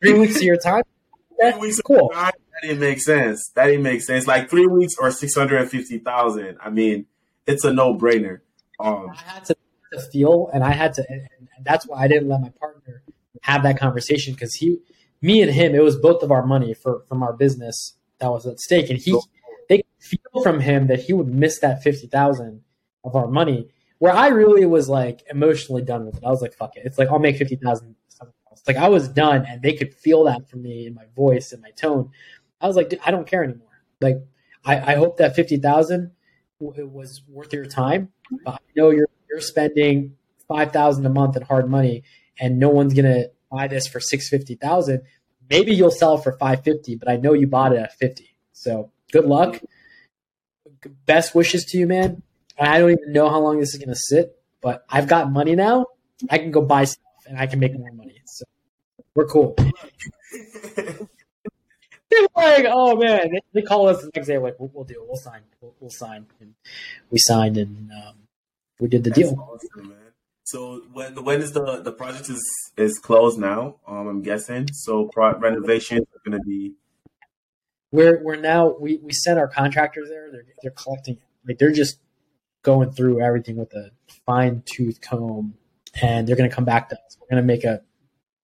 Three weeks of your time? That's cool. time, that didn't make sense. That didn't make sense. Like three weeks or 650,000. I mean, it's a no brainer. Um, I had to, to feel, and I had to, and, and that's why I didn't let my partner have that conversation because he, me and him, it was both of our money for from our business that was at stake, and he, they could feel from him that he would miss that fifty thousand of our money. Where I really was like emotionally done with it. I was like, fuck it. It's like I'll make fifty thousand. Like I was done, and they could feel that from me in my voice and my tone. I was like, Dude, I don't care anymore. Like I, I hope that fifty thousand it was worth your time. But I know you're you're spending five thousand a month in hard money, and no one's gonna buy this for six fifty thousand. Maybe you'll sell for five fifty, but I know you bought it at fifty. So good luck. Best wishes to you, man. I don't even know how long this is gonna sit, but I've got money now. I can go buy stuff and I can make more money. So we're cool. They're like, oh man, they, they call us the next day. Like, we'll, we'll do it. We'll sign. We'll, we'll sign. And we signed, and um, we did the that's deal. awesome, man. So when when is the the project is is closed now? Um, I'm guessing. So pro- renovations are going to be We're we're now we we sent our contractors there. They're they're collecting. Like they're just going through everything with a fine tooth comb, and they're going to come back to us. We're going to make a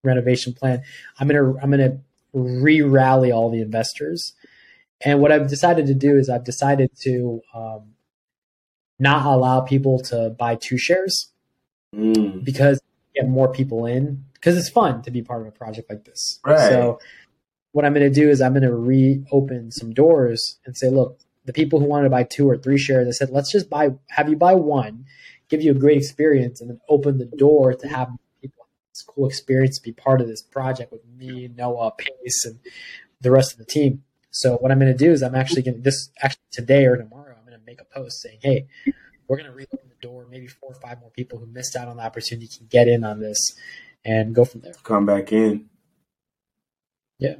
renovation plan. I'm gonna I'm gonna re rally all the investors. And what I've decided to do is I've decided to um, not allow people to buy two shares mm, because get more people in because it's fun to be part of a project like this. Right. So what I'm going to do is I'm going to reopen some doors and say, look, the people who wanted to buy two or three shares, I said, let's just buy, have you buy one, give you a great experience, and then open the door to have have this cool experience to be part of this project with me, Noah, Pace, and the rest of the team. So what I'm going to do is I'm actually going to this actually today or tomorrow I'm going to make a post saying, hey, we're going to reopen the door. Maybe four or five more people who missed out on the opportunity can get in on this. and go from there. Come back in. Yeah.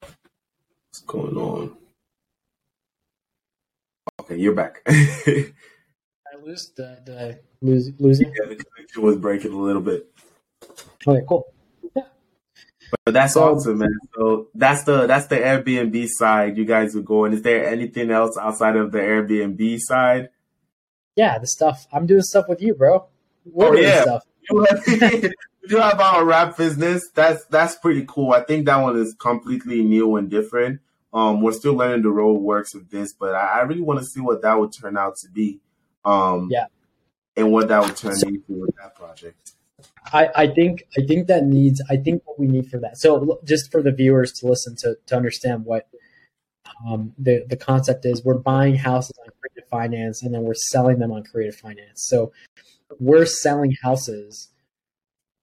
What's going on? Okay, you're back. Did I lose? Did I, did I lose, lose you? Yeah, the connection was breaking a little bit. Okay, cool. Yeah. But that's So- awesome, man. So that's the that's the Airbnb side you guys are going. Is there anything else outside of the Airbnb side? Yeah, the stuff. I'm doing stuff with you, bro. We're Oh, doing yeah. stuff. You have, have our wrap business. That's that's pretty cool. I think that one is completely new and different. Um, we're still learning the road works of this, but I, I really want to see what that would turn out to be. Um, Yeah. and what that would turn So- into with that project. I, I think I think that needs I think what we need for that. So just for the viewers to listen to to understand what um, the the concept is, we're buying houses on creative finance and then we're selling them on creative finance. So we're selling houses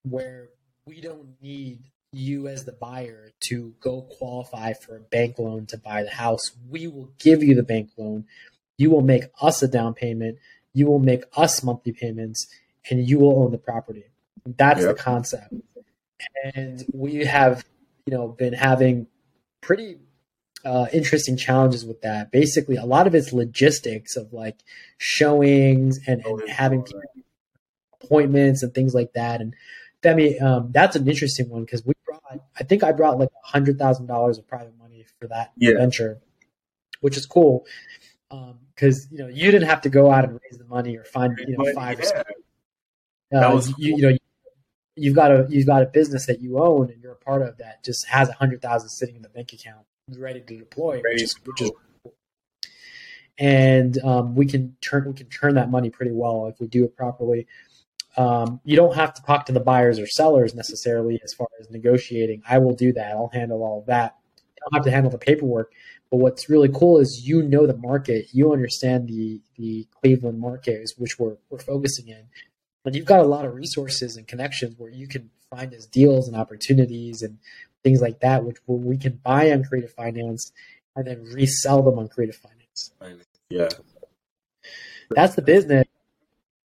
where we don't need you as the buyer to go qualify for a bank loan to buy the house. We will give you the bank loan. You will make us a down payment. You will make us monthly payments, and you will own the property. That's Yep. the concept. And we have, you know, been having pretty uh, interesting challenges with that. Basically, a lot of it's logistics of like showings and, and having appointments and things like that. And Femi, um, that's an interesting one because we brought, I think I brought like a hundred thousand dollars of private money for that Yeah. venture, which is cool. Because you know you didn't have to go out and raise the money or find you know five. or yeah, That uh, was you, you know you've got a you've got a business that you own and you're a part of that just has a hundred thousand sitting in the bank account ready to deploy Ready which is, which is cool. and um, we can turn we can turn that money pretty well if we do it properly. Um, you don't have to talk to the buyers or sellers necessarily as far as negotiating. I will do that. I'll handle all of that. I don't have to handle the paperwork but what's really cool is you know the market you understand the the cleveland market which we're, we're focusing in and you've got a lot of resources and connections where you can find us deals and opportunities and things like that, which where we can buy on Creative Finance and then resell them on Creative Finance. yeah. That's the business.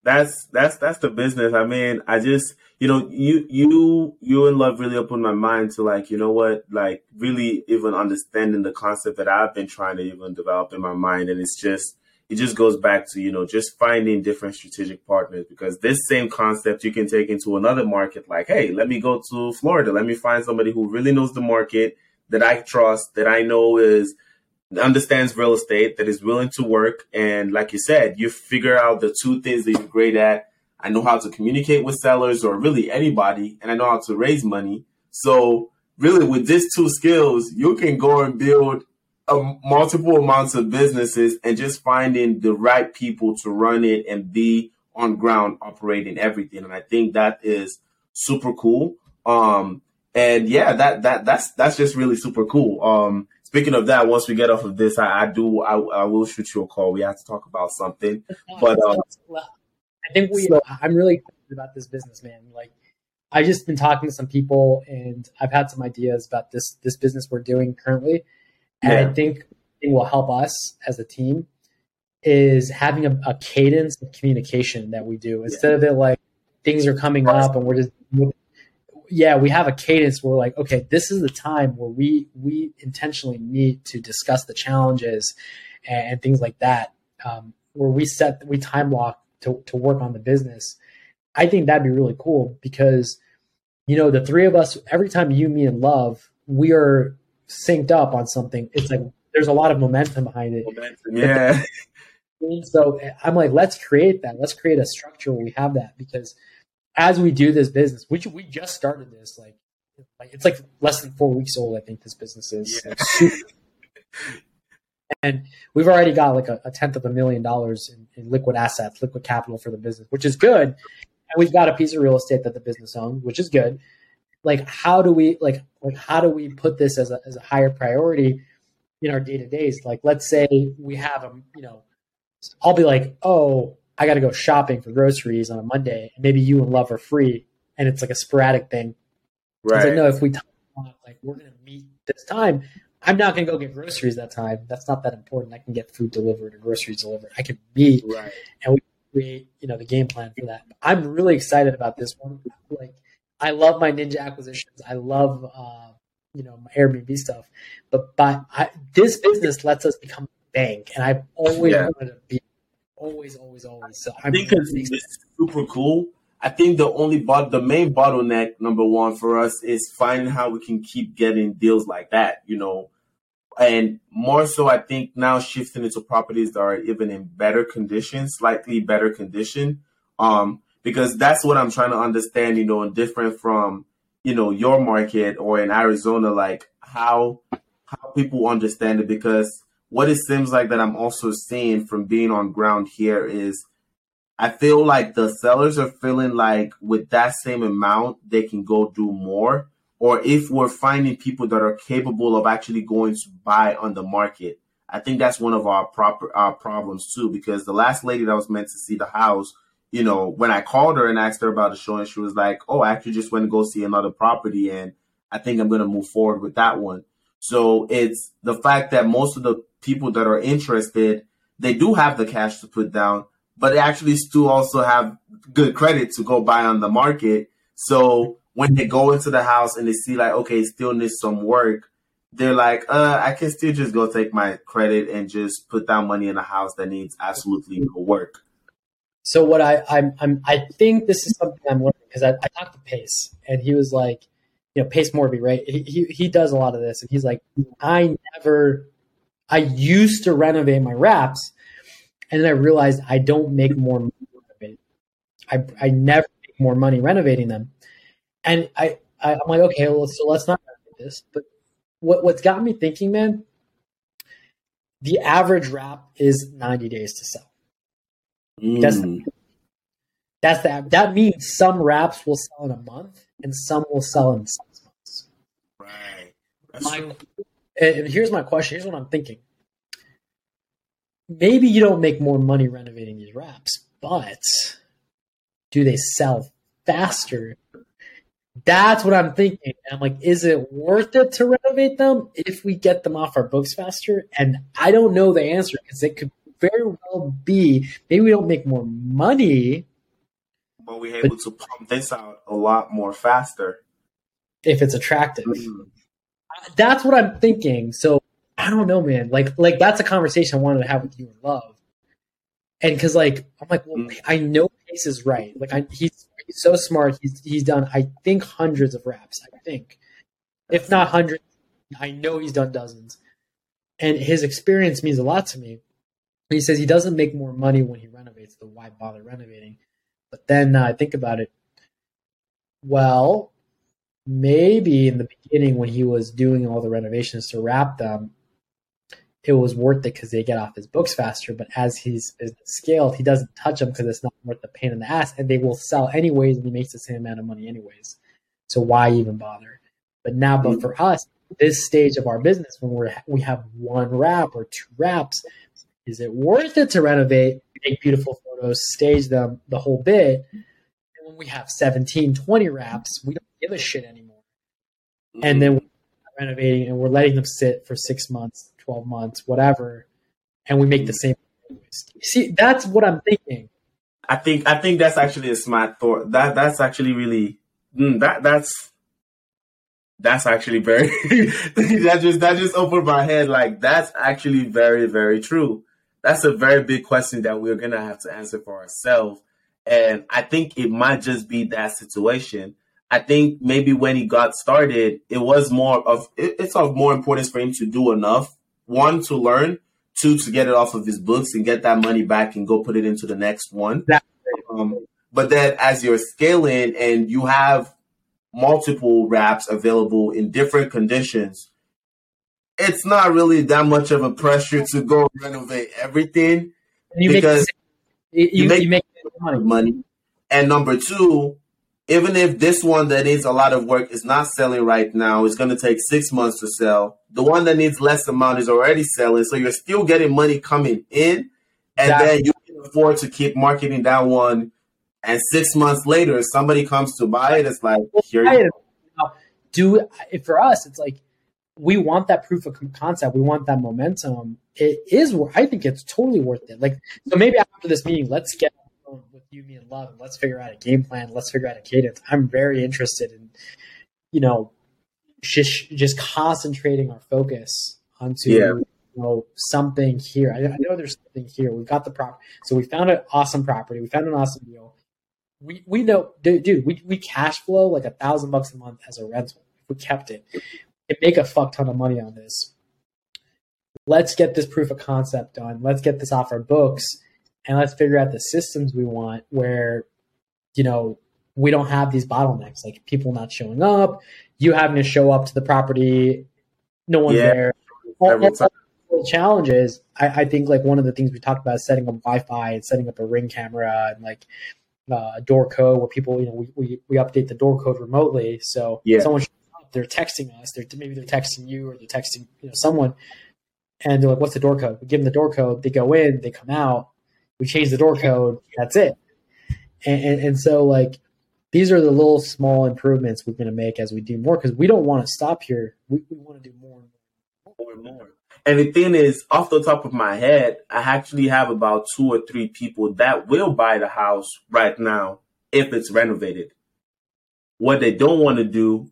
That's that's that's the business. I mean, I just you know you you you and love really opened my mind to like you know what like really even understanding the concept that I've been trying to even develop in my mind, and it's just it just goes back to you know just finding different strategic partners because this same concept you can take into another market. Like, hey, let me go to Florida. Let me find somebody who really knows the market that I trust, that I know is understands real estate that is willing to work and like you said you figure out the two things that you're great at. I know how to communicate with sellers or really anybody and i know how to raise money. So really with these two skills you can go and build a multiple amounts of businesses and just finding the right people to run it and be on ground operating everything and i think that is super cool. Um and yeah that that that's that's just really super cool. Um Speaking of that, once we get off of this, I, I do I, I will shoot you a call. We have to talk about something. But, um, I think we. so- I'm really excited about this business, man. Like, I've just been talking to some people, and I've had some ideas about this this business we're doing currently, and Yeah. I think it will help us as a team is having a, a cadence of communication that we do instead of it like things are coming up and we're just yeah we have a cadence where we're like okay this is the time where we we intentionally meet to discuss the challenges and, and things like that um, where we set we time lock to, to work on the business i think that'd be really cool because you know the three of us every time you me and love we are synced up on something it's like there's a lot of momentum behind it Yeah. so I'm like, let's create that. Let's create a structure where we have that because as we do this business, which we just started this, like, like it's like less than four weeks old. I think this business is Yeah. And we've already got like a, a tenth of a million dollars in, in liquid assets, liquid capital for the business, which is good. And we've got a piece of real estate that the business owns, which is good. Like, how do we like like how do we put this as a as a higher priority in our day to days? Like, let's say we have a you know I'll be like, oh, I got to go shopping for groceries on a Monday. and Maybe you and Love are free, and it's like a sporadic thing. It's like, Right. no, if we talk about, like we're gonna meet this time, I'm not gonna go get groceries that time. That's not that important. I can get food delivered or groceries delivered. I can meet Right. And we create you know the game plan for that. I'm really excited about this one. Like I love my Ninja acquisitions. I love uh, you know my Airbnb stuff, but but I, this business lets us become a bank, and I've always Yeah. wanted to be always, always, always. I think it's, it's super cool. I think the only bot, the main bottleneck number one for us is finding how we can keep getting deals like that, you know, and more so, I think now shifting into properties that are even in better condition, slightly better condition, um, because that's what I'm trying to understand, you know, and different from, you know, your market or in Arizona, like how how people understand it. Because what it seems like that I'm also seeing from being on ground here is I feel like the sellers are feeling like with that same amount, they can go do more. Or if we're finding people that are capable of actually going to buy on the market, I think that's one of our proper our problems too. Because the last lady that was meant to see the house, you know, when I called her and asked her about the show, and she was like, "Oh, I actually just went to go see another property, and I think I'm going to move forward with that one." So it's the fact that most of the people that are interested, they do have the cash to put down, but actually still also have good credit to go buy on the market. So when they go into the house and they see like, okay, still needs some work, they're like, uh, I can still just go take my credit and just put down money in a house that needs absolutely no work. So what I I'm, I'm I think this is something I'm learning because I, I talked to Pace and he was like, you know, Pace Morby, right? He, he he does a lot of this and he's like, I never, I used to renovate my wraps, and then I realized I don't make more money. I I never make more money renovating them, and I, I I'm like, okay, well, so let's not renovate this. But what what's got me thinking, man, the average wrap is 90 days to sell. That's Mm. That's the that means some wraps will sell in a month and some will sell in six months. right. That's My, true. And here's my question. Here's what I'm thinking. Maybe you don't make more money renovating these wraps, but do they sell faster? That's what I'm thinking. And I'm like, is it worth it to renovate them if we get them off our books faster? And I don't know the answer because it could very well be maybe we don't make more money But we're able to pump this out a lot more faster. if it's attractive. Mm. That's what I'm thinking. So I don't know, man. Like, like that's a conversation I wanted to have with you and Love. And because, like, I'm like, well, Mm. I know Pace is right. Like, I, he's he's so smart. He's he's done, I think, hundreds of wraps. I think, if not hundreds, I know he's done dozens. And his experience means a lot to me. He says he doesn't make more money when he renovates. So why bother renovating? But then uh, I think about it. Well, maybe in the beginning when he was doing all the renovations to wrap them, it was worth it because they get off his books faster. But as he's scaled, he doesn't touch them because it's not worth the pain in the ass, and they will sell anyways, and he makes the same amount of money anyways. So why even bother? But now, but for us, this stage of our business, when we're we have one wrap or two wraps, is it worth it to renovate, make beautiful photos, stage them, the whole bit? And when we have 17, 20 wraps, we don't give a shit anymore and then we're renovating and we're letting them sit for six months, twelve months, whatever, and we make the same. See, that's what I'm thinking. I think I think that's actually a smart thought. That that's actually really mm, that that's that's actually very that just that just opened my head. Like that's actually very very true. That's a very big question that we're gonna have to answer for ourselves. And I think it might just be that situation. I think maybe when he got started, it was more of it, it's of more importance for him to do enough. One to learn, two to get it off of his books and get that money back and go put it into the next one. Um, but then as you're scaling and you have multiple wraps available in different conditions, it's not really that much of a pressure to go renovate everything you Because same, you, you make- you make money. money. And number two, even if this one that needs a lot of work is not selling right now, it's going to take six months to sell. The one that needs less amount is already selling, so you're still getting money coming in, and Exactly. then you can afford to keep marketing that one. And six months later, if somebody comes to buy it, it's like here you Now, do for us, it's like we want that proof of concept. We want that momentum. It is. I think it's totally worth it. Like so, maybe after this meeting, let's get you, me, and love, and let's figure out a game plan. Let's figure out a cadence. I'm very interested in, you know, just just concentrating our focus onto Yeah. you know something here. I, I know there's something here. We've got the prop, so we found an awesome property. We found an awesome deal. We we know, dude. dude we we cash flow like a thousand bucks a month as a rental if we kept it. And make a fuck ton of money on this. Let's get this proof of concept done. Let's get this off our books, and let's figure out the systems we want where, you know, we don't have these bottlenecks like people not showing up, you having to show up to the property, no one's Yeah. there. All, all- all the challenges. I, I think like one of the things we talked about is setting up Wi-Fi and setting up a ring camera and like uh, door code where people, you know, we, we, we update the door code remotely. So Yeah. someone shows up, they're texting us. They're maybe they're texting you or they're texting you know someone, and they're like, "What's the door code?" We give them the door code. They go in. They come out. We change the door code. That's it. And and, and so like these are the little small improvements we're going to make as we do more because we don't want to stop here. We, we want to do more and more. and more. And the thing is, off the top of my head, I actually have about two or three people that will buy the house right now if it's renovated. What they don't want to do,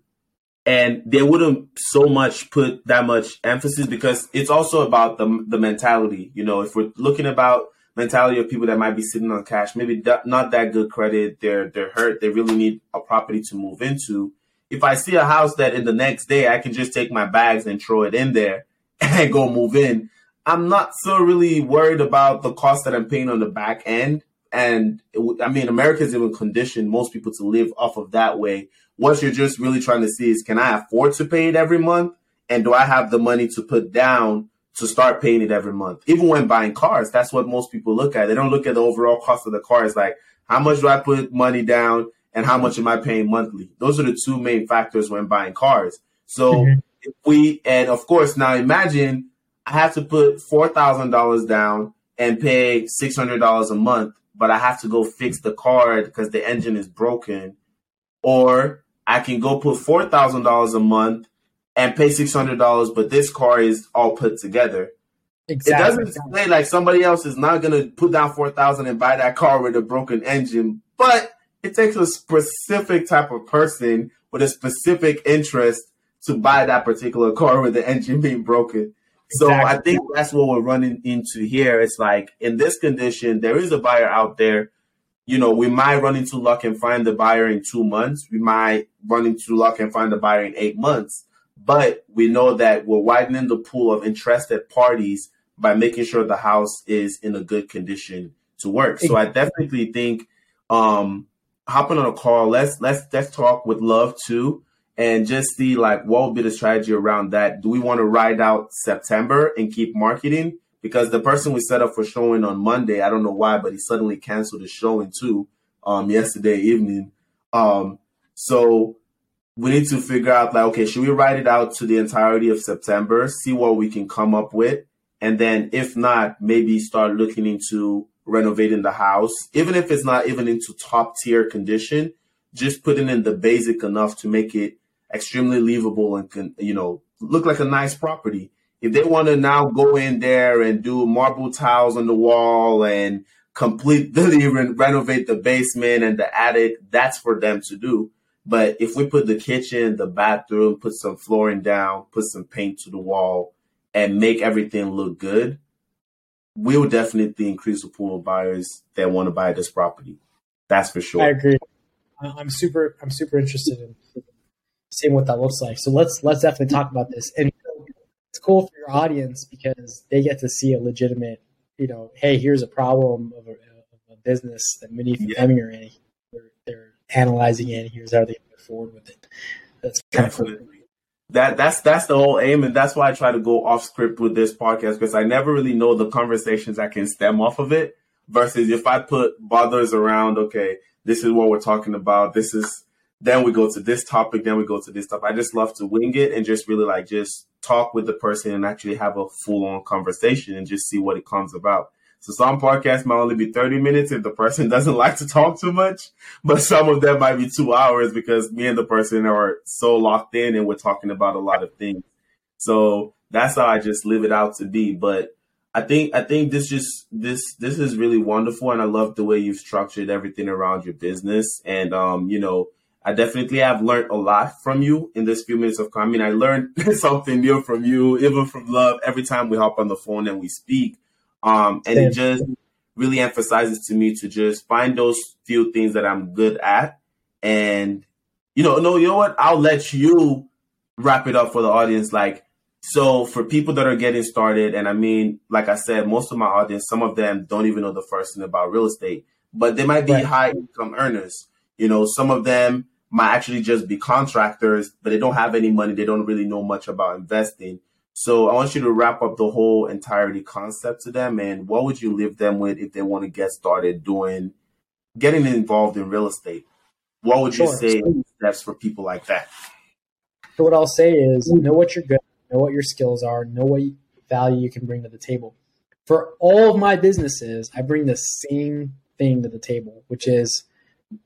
and they wouldn't so much put that much emphasis because it's also about the the mentality. You know, if we're looking about mentality of people that might be sitting on cash, maybe not that good credit, they're they're hurt, they really need a property to move into. If I see a house that in the next day I can just take my bags and throw it in there and go move in, I'm not so really worried about the cost that I'm paying on the back end. And I mean, America's even conditioned most people to live off of that way. What you're just really trying to see is can I afford to pay it every month? And do I have the money to put down to start paying it every month? Even when buying cars, that's what most people look at. They don't look at the overall cost of the car. It's like, how much do I put money down and how much am I paying monthly? Those are the two main factors when buying cars. So Mhm. if we, and of course, now imagine I have to put $4,000 down and pay $600 a month, but I have to go fix the car because the engine is broken. Or I can go put $4,000 a month and pay $600, but this car is all put together. It doesn't say like somebody else is not going to put down 4000 and buy that car with a broken engine, but it takes a specific type of person with a specific interest to buy that particular car with the engine being broken. So I think that's what we're running into here. It's like in this condition, there is a buyer out there. You know, we might run into luck and find the buyer in two months. We might run into luck and find the buyer in eight months. But we know that we're widening the pool of interested parties by making sure the house is in a good condition to work. So I definitely think um hopping on a call, let's let's let's talk with love too and just see like what would be the strategy around that. Do we want to ride out September and keep marketing? Because the person we set up for showing on Monday, I don't know why, but he suddenly canceled his showing too um yesterday evening. Um so we need to figure out like okay, should we write it out to the entirety of September, see what we can come up with, and then if not, maybe start looking into renovating the house, even if it's not even into top tier condition, just putting in the basic enough to make it extremely livable and can you know look like a nice property. If they want to now go in there and do marble tiles on the wall and completely re- renovate the basement and the attic, that's for them to do. But if we put the kitchen, the bathroom, put some flooring down, put some paint to the wall, and make everything look good, we will definitely increase the pool of buyers that want to buy this property. That's for sure. I agree. I'm super. I'm super interested in seeing what that looks like. So let's let's definitely talk about this. And it's cool for your audience because they get to see a legitimate, you know, hey, here's a problem of a, of a business that Minnie and Yeah. Fleming are in. Analyzing it. And here's how they move forward with it. That's kind of cool. That that's that's the whole aim, and that's why I try to go off script with this podcast because I never really know the conversations I can stem off of it. Versus if I put bothers around, okay, this is what we're talking about. This is then we go to this topic, then we go to this stuff. I just love to wing it and just really like just talk with the person and actually have a full on conversation and just see what it comes about. So some podcasts might only be 30 minutes if the person doesn't like to talk too much, but some of them might be two hours because me and the person are so locked in and we're talking about a lot of things. So that's how I just live it out to be. But I think I think this just this this is really wonderful, and I love the way you've structured everything around your business. And um, you know, I definitely have learned a lot from you in this few minutes of mean, I learned something new from you, even from love, every time we hop on the phone and we speak. Um, and it just really emphasizes to me to just find those few things that I'm good at, and you know, no, you know what? I'll let you wrap it up for the audience. Like, so for people that are getting started, and I mean, like I said, most of my audience, some of them don't even know the first thing about real estate, but they might be right. high income earners. You know, some of them might actually just be contractors, but they don't have any money. They don't really know much about investing. So I want you to wrap up the whole entirety concept to them. And what would you leave them with if they want to get started doing, getting involved in real estate? What would sure. you say steps for people like that? So what I'll say is know what you're good know what your skills are, know what value you can bring to the table. For all of my businesses, I bring the same thing to the table, which is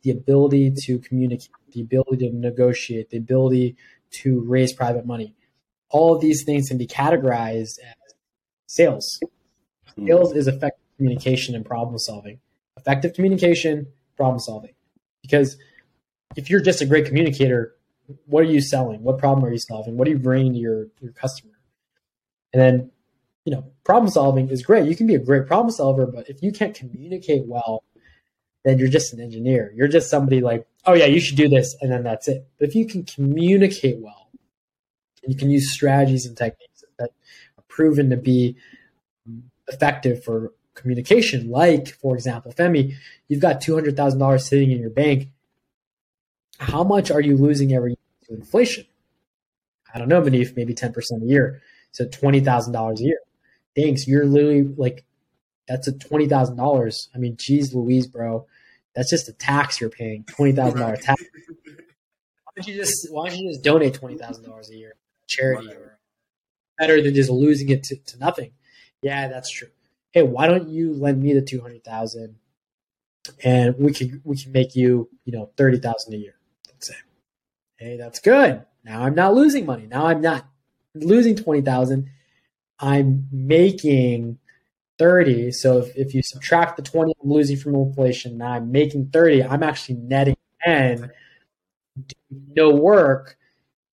the ability to communicate, the ability to negotiate, the ability to raise private money. All of these things can be categorized as sales. Hmm. Sales is effective communication and problem solving. Effective communication, problem solving. Because if you're just a great communicator, what are you selling? What problem are you solving? What are you bringing to your, your customer? And then, you know, problem solving is great. You can be a great problem solver, but if you can't communicate well, then you're just an engineer. You're just somebody like, oh yeah, you should do this, and then that's it. But if you can communicate well, you can use strategies and techniques that are proven to be effective for communication. Like, for example, Femi, you've got two hundred thousand dollars sitting in your bank how much are you losing every year to inflation? I don't know, Munif, maybe 10% a year. So $20,000 a year. Thanks. You're literally like, that's a $20,000. I mean, geez Louise, bro. That's just a tax you're paying, $20,000 tax. Why don't you just, why don't you just donate $20,000 a year charity or better than just losing it to, to nothing? Yeah, that's true. Hey, why don't you lend me the 200,000 and we can, we can make you, you know, 30,000 a year let's say. Hey, that's good. Now I'm not losing money. Now I'm not losing 20,000. I'm making 30. So if, if you subtract the 20 I'm losing from inflation, now I'm making 30. I'm actually netting 10. No work.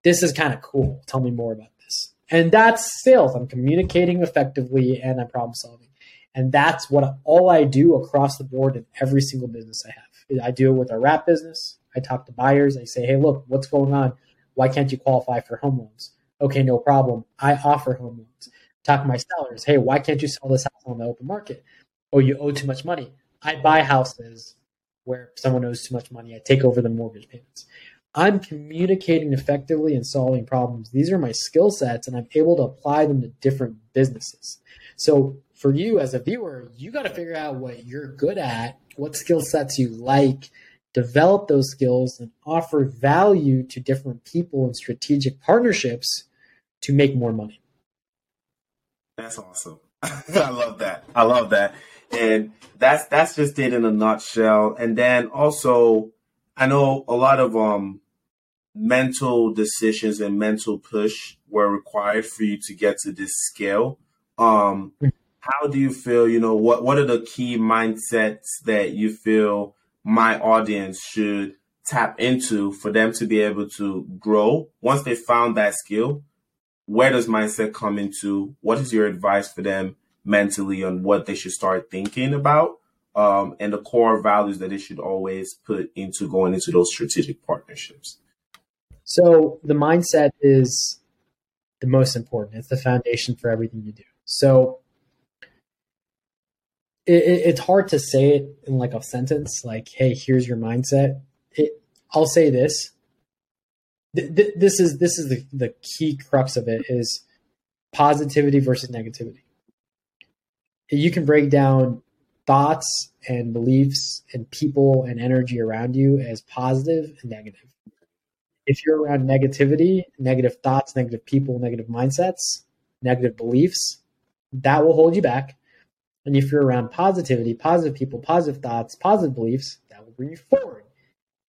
This is kind of cool. Tell me more about this. And that's sales. I'm communicating effectively and I'm problem solving. And that's what all I do across the board in every single business I have. I do it with our wrap business. I talk to buyers. I say, hey, look, what's going on? Why can't you qualify for home loans? Okay, no problem. I offer home loans. Talk to my sellers. Hey, why can't you sell this house on the open market? Oh, you owe too much money. I buy houses where someone owes too much money. I take over the mortgage payments. I'm communicating effectively and solving problems. These are my skill sets, and I'm able to apply them to different businesses. So, for you as a viewer, you got to figure out what you're good at, what skill sets you like, develop those skills and offer value to different people in strategic partnerships to make more money. That's awesome. I love that. I love that. And that's that's just it in a nutshell. And then also I know a lot of um mental decisions and mental push were required for you to get to this scale. Um how do you feel, you know, what what are the key mindsets that you feel my audience should tap into for them to be able to grow? Once they found that skill where does mindset come into? What is your advice for them mentally on what they should start thinking about um, and the core values that they should always put into going into those strategic partnerships so the mindset is the most important. It's the foundation for everything you do. So it, it's hard to say it in like a sentence like hey here's your mindset. It, i'll say this. Th- th- this is this is the, the key crux of it is positivity versus negativity. You can break down thoughts and beliefs and people and energy around you as positive and negative if you're around negativity negative thoughts negative people negative mindsets negative beliefs that will hold you back and if you're around positivity, positive people, positive thoughts, positive beliefs, that will bring you forward.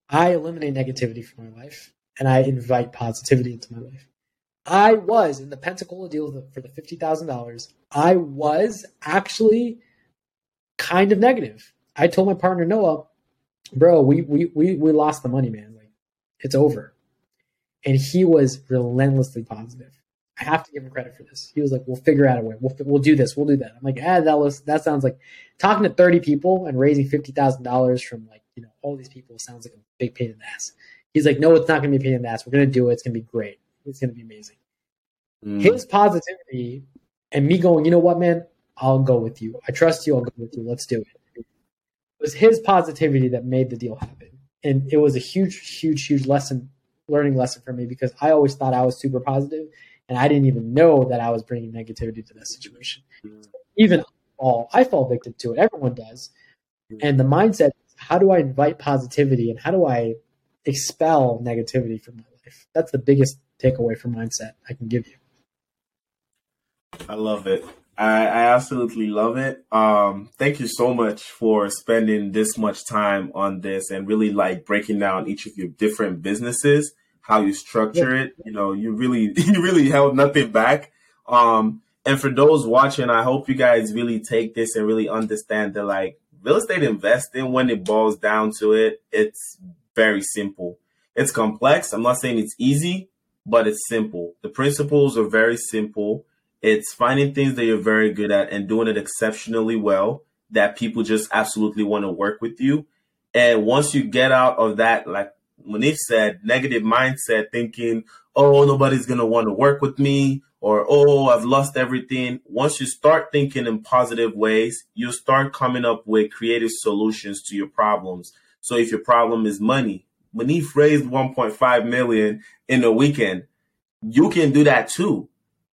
I eliminate negativity from my life and I invite positivity into my life. I was in the Pensacola deal for the fifty thousand dollars. I was actually kind of negative. I told my partner Noah, "Bro, we we we we lost the money, man. Like it's over." And he was relentlessly positive. I have to give him credit for this. He was like, "We'll figure out a way. We'll we'll do this. We'll do that." I'm like, "Ah, that was that sounds like talking to 30 people and raising fifty thousand dollars from like you know all these people sounds like a big pain in the ass." He's like, "No, it's not going to be a pain in the ass. We're going to do it. It's going to be great. It's going to be amazing." Mm. His positivity and me going, "You know what, man? I'll go with you. I trust you. I'll go with you. Let's do it." It was his positivity that made the deal happen, and it was a huge, huge, huge lesson, learning lesson for me because I always thought I was super positive and I didn't even know that I was bringing negativity to that situation. Mm-hmm. Even all I fall victim to it. Everyone does. Mm-hmm. And the mindset: how do I invite positivity and how do I expel negativity from my life? That's the biggest takeaway from mindset I can give you. I love it. I, I absolutely love it. Um, thank you so much for spending this much time on this and really like breaking down each of your different businesses, how you structure it. You know, you really, you really held nothing back. Um, and for those watching, I hope you guys really take this and really understand that like real estate investing, when it boils down to it, it's very simple. It's complex. I'm not saying it's easy, but it's simple. The principles are very simple. It's finding things that you're very good at and doing it exceptionally well that people just absolutely want to work with you. And once you get out of that, like Munif said, negative mindset, thinking, oh, nobody's going to want to work with me, or oh, I've lost everything. Once you start thinking in positive ways, you start coming up with creative solutions to your problems. So if your problem is money, Munif raised 1.5 million in a weekend. You can do that too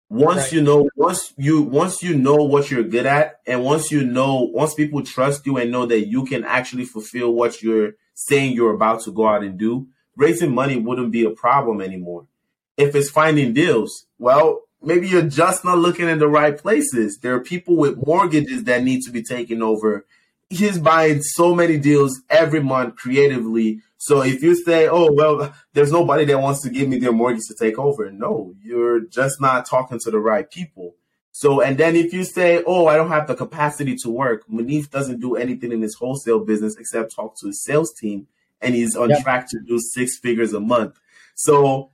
once right. you know once you once you know what you're good at and once you know once people trust you and know that you can actually fulfill what you're saying you're about to go out and do raising money wouldn't be a problem anymore. If it's finding deals well maybe you're just not looking in the right places. There are people with mortgages that need to be taken over. He's buying so many deals every month creatively so if you say, "Oh well, there's nobody that wants to give me their mortgage to take over," no, you're just not talking to the right people. So and then if you say, "Oh, I don't have the capacity to work," Munif doesn't do anything in his wholesale business except talk to his sales team, and he's on yep. track to do six figures a month. So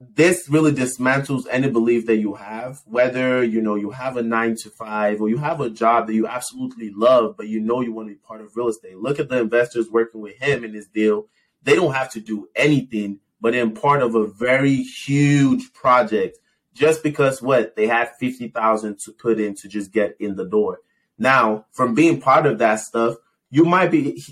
this really dismantles any belief that you have, whether you know you have a nine to five or you have a job that you absolutely love, but you know you want to be part of real estate. Look at the investors working with him in this deal they don't have to do anything but in part of a very huge project just because what they had 50,000 to put in to just get in the door. Now, from being part of that stuff, you might be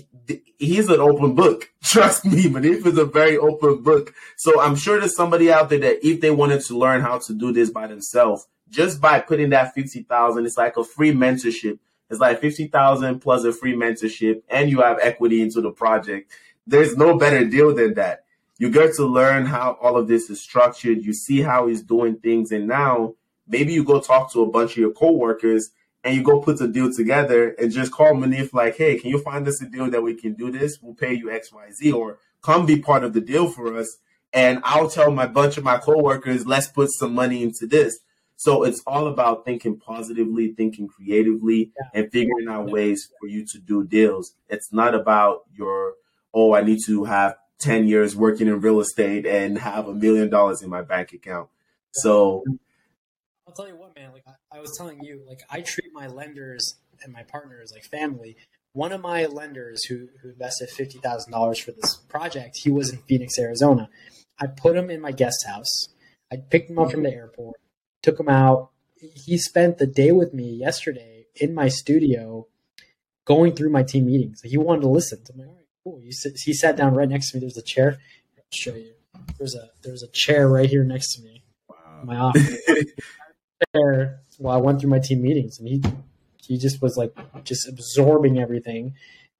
he's an open book. Trust me, but if it's a very open book. So I'm sure there's somebody out there that if they wanted to learn how to do this by themselves, just by putting that 50,000, it's like a free mentorship. It's like 50,000 plus a free mentorship and you have equity into the project there's no better deal than that. You get to learn how all of this is structured. You see how he's doing things, and now maybe you go talk to a bunch of your coworkers and you go put the deal together and just call Munif like, hey, can you find us a deal that we can do this? We'll pay you X, Y, Z, or come be part of the deal for us. And I'll tell my bunch of my coworkers, let's put some money into this. So it's all about thinking positively, thinking creatively, yeah. and figuring out ways for you to do deals. It's not about your oh, I need to have 10 years working in real estate and have a million dollars in my bank account. So I'll tell you what, man, like I, I was telling you, like I treat my lenders and my partners like family. One of my lenders who, who invested $50,000 for this project, he was in Phoenix, Arizona. I put him in my guest house. I picked him up from the airport, took him out. He spent the day with me yesterday in my studio going through my team meetings. He wanted to listen. All right, cool. He, he sat down right next to me. There's a chair. I'll show you. There's a there's a chair right here next to me. Wow. My office. chair while I went through my team meetings, and he he just was like just absorbing everything.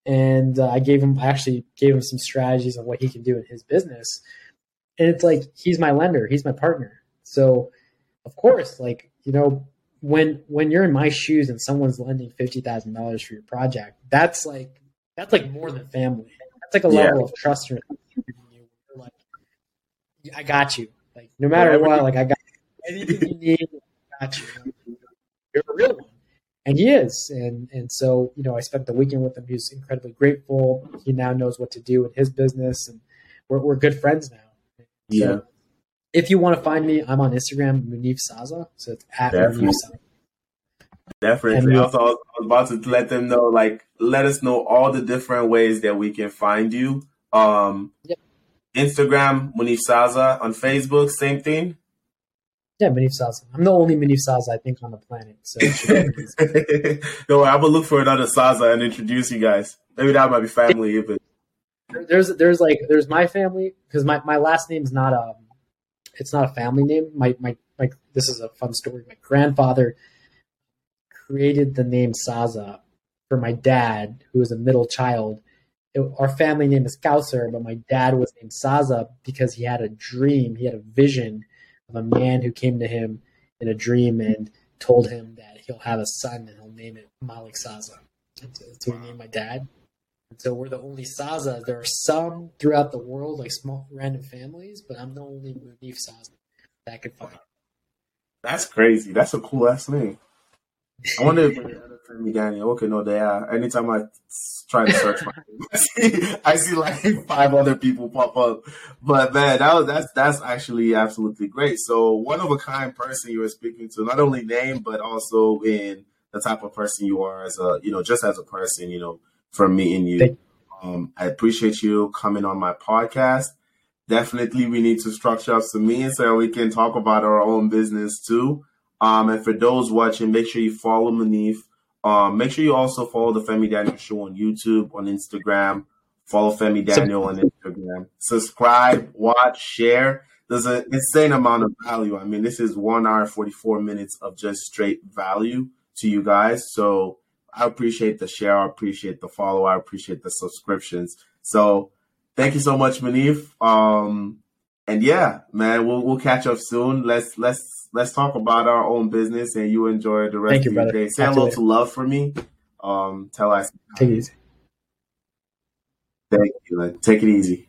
And uh, I gave him I actually gave him some strategies on what he can do in his business. And it's like he's my lender, he's my partner. So of course, like you know, when when you're in my shoes and someone's lending fifty thousand dollars for your project, that's like that's like more than family. That's like a yeah. level of trust. Like, I got you. Like no matter what, like I got. anything you need, I got you. You're a real one. And he is. And and so, you know, I spent the weekend with him. He's incredibly grateful. He now knows what to do in his business and we're we're good friends now. So Yeah. if you want to find me, I'm on Instagram, Munif Saza. So it's at Definitely. Munif Saza. Definitely. And also, I was I was about to let them know, like, let us know all the different ways that we can find you. Um, Yep. Instagram, Munif Saza. On Facebook, same thing. Yeah, Munif Saza. I'm the only Munif Saza I think on the planet. So it should be easy. no, I'm gonna look for another Saza and introduce you guys. Maybe that might be family even. There- there's there's like there's my family because my, my last name's not um it's not a family name. My my like this is a fun story. My grandfather created the name Saza for my dad, who was a middle child. It- our family name is Kauser, but my dad was named Saza because he had a dream. He had a vision of a man who came to him in a dream and told him that he'll have a son and he'll name it Malik Saza. So, we named my dad. And so we're the only Saza. There are some throughout the world, like small random families, but I'm the only Munif Saza that I could find. That's crazy. That's a cool ass name. I wonder if other family Daniel. Okay, no, they are. Anytime I try to search my name, I see, I see like five other people pop up. But man, that was, that's that's actually absolutely great. So one of a kind person you were speaking to, not only name but also in the type of person you are as a you know just as a person. You know, from meeting you, um, I appreciate you coming on my podcast. Definitely, we need to structure up some meetings so we can talk about our own business too. Um, and for those watching, make sure you follow Munif. Um, make sure you also follow the Femi Daniel Show on YouTube, on Instagram. Follow Femi Daniel on Instagram. Subscribe, watch, share. There's an insane amount of value. I mean, this is one hour, 44 minutes of just straight value to you guys. So I appreciate the share. I appreciate the follow. I appreciate the subscriptions. So thank you so much, Munif. Um, and yeah, man, we'll we'll catch up soon. Let's let's let's talk about our own business, and you enjoy the rest Thank you, of your brother. day. Say hello to love for me. Um, tell us. Take it easy. Thank you. Take it easy.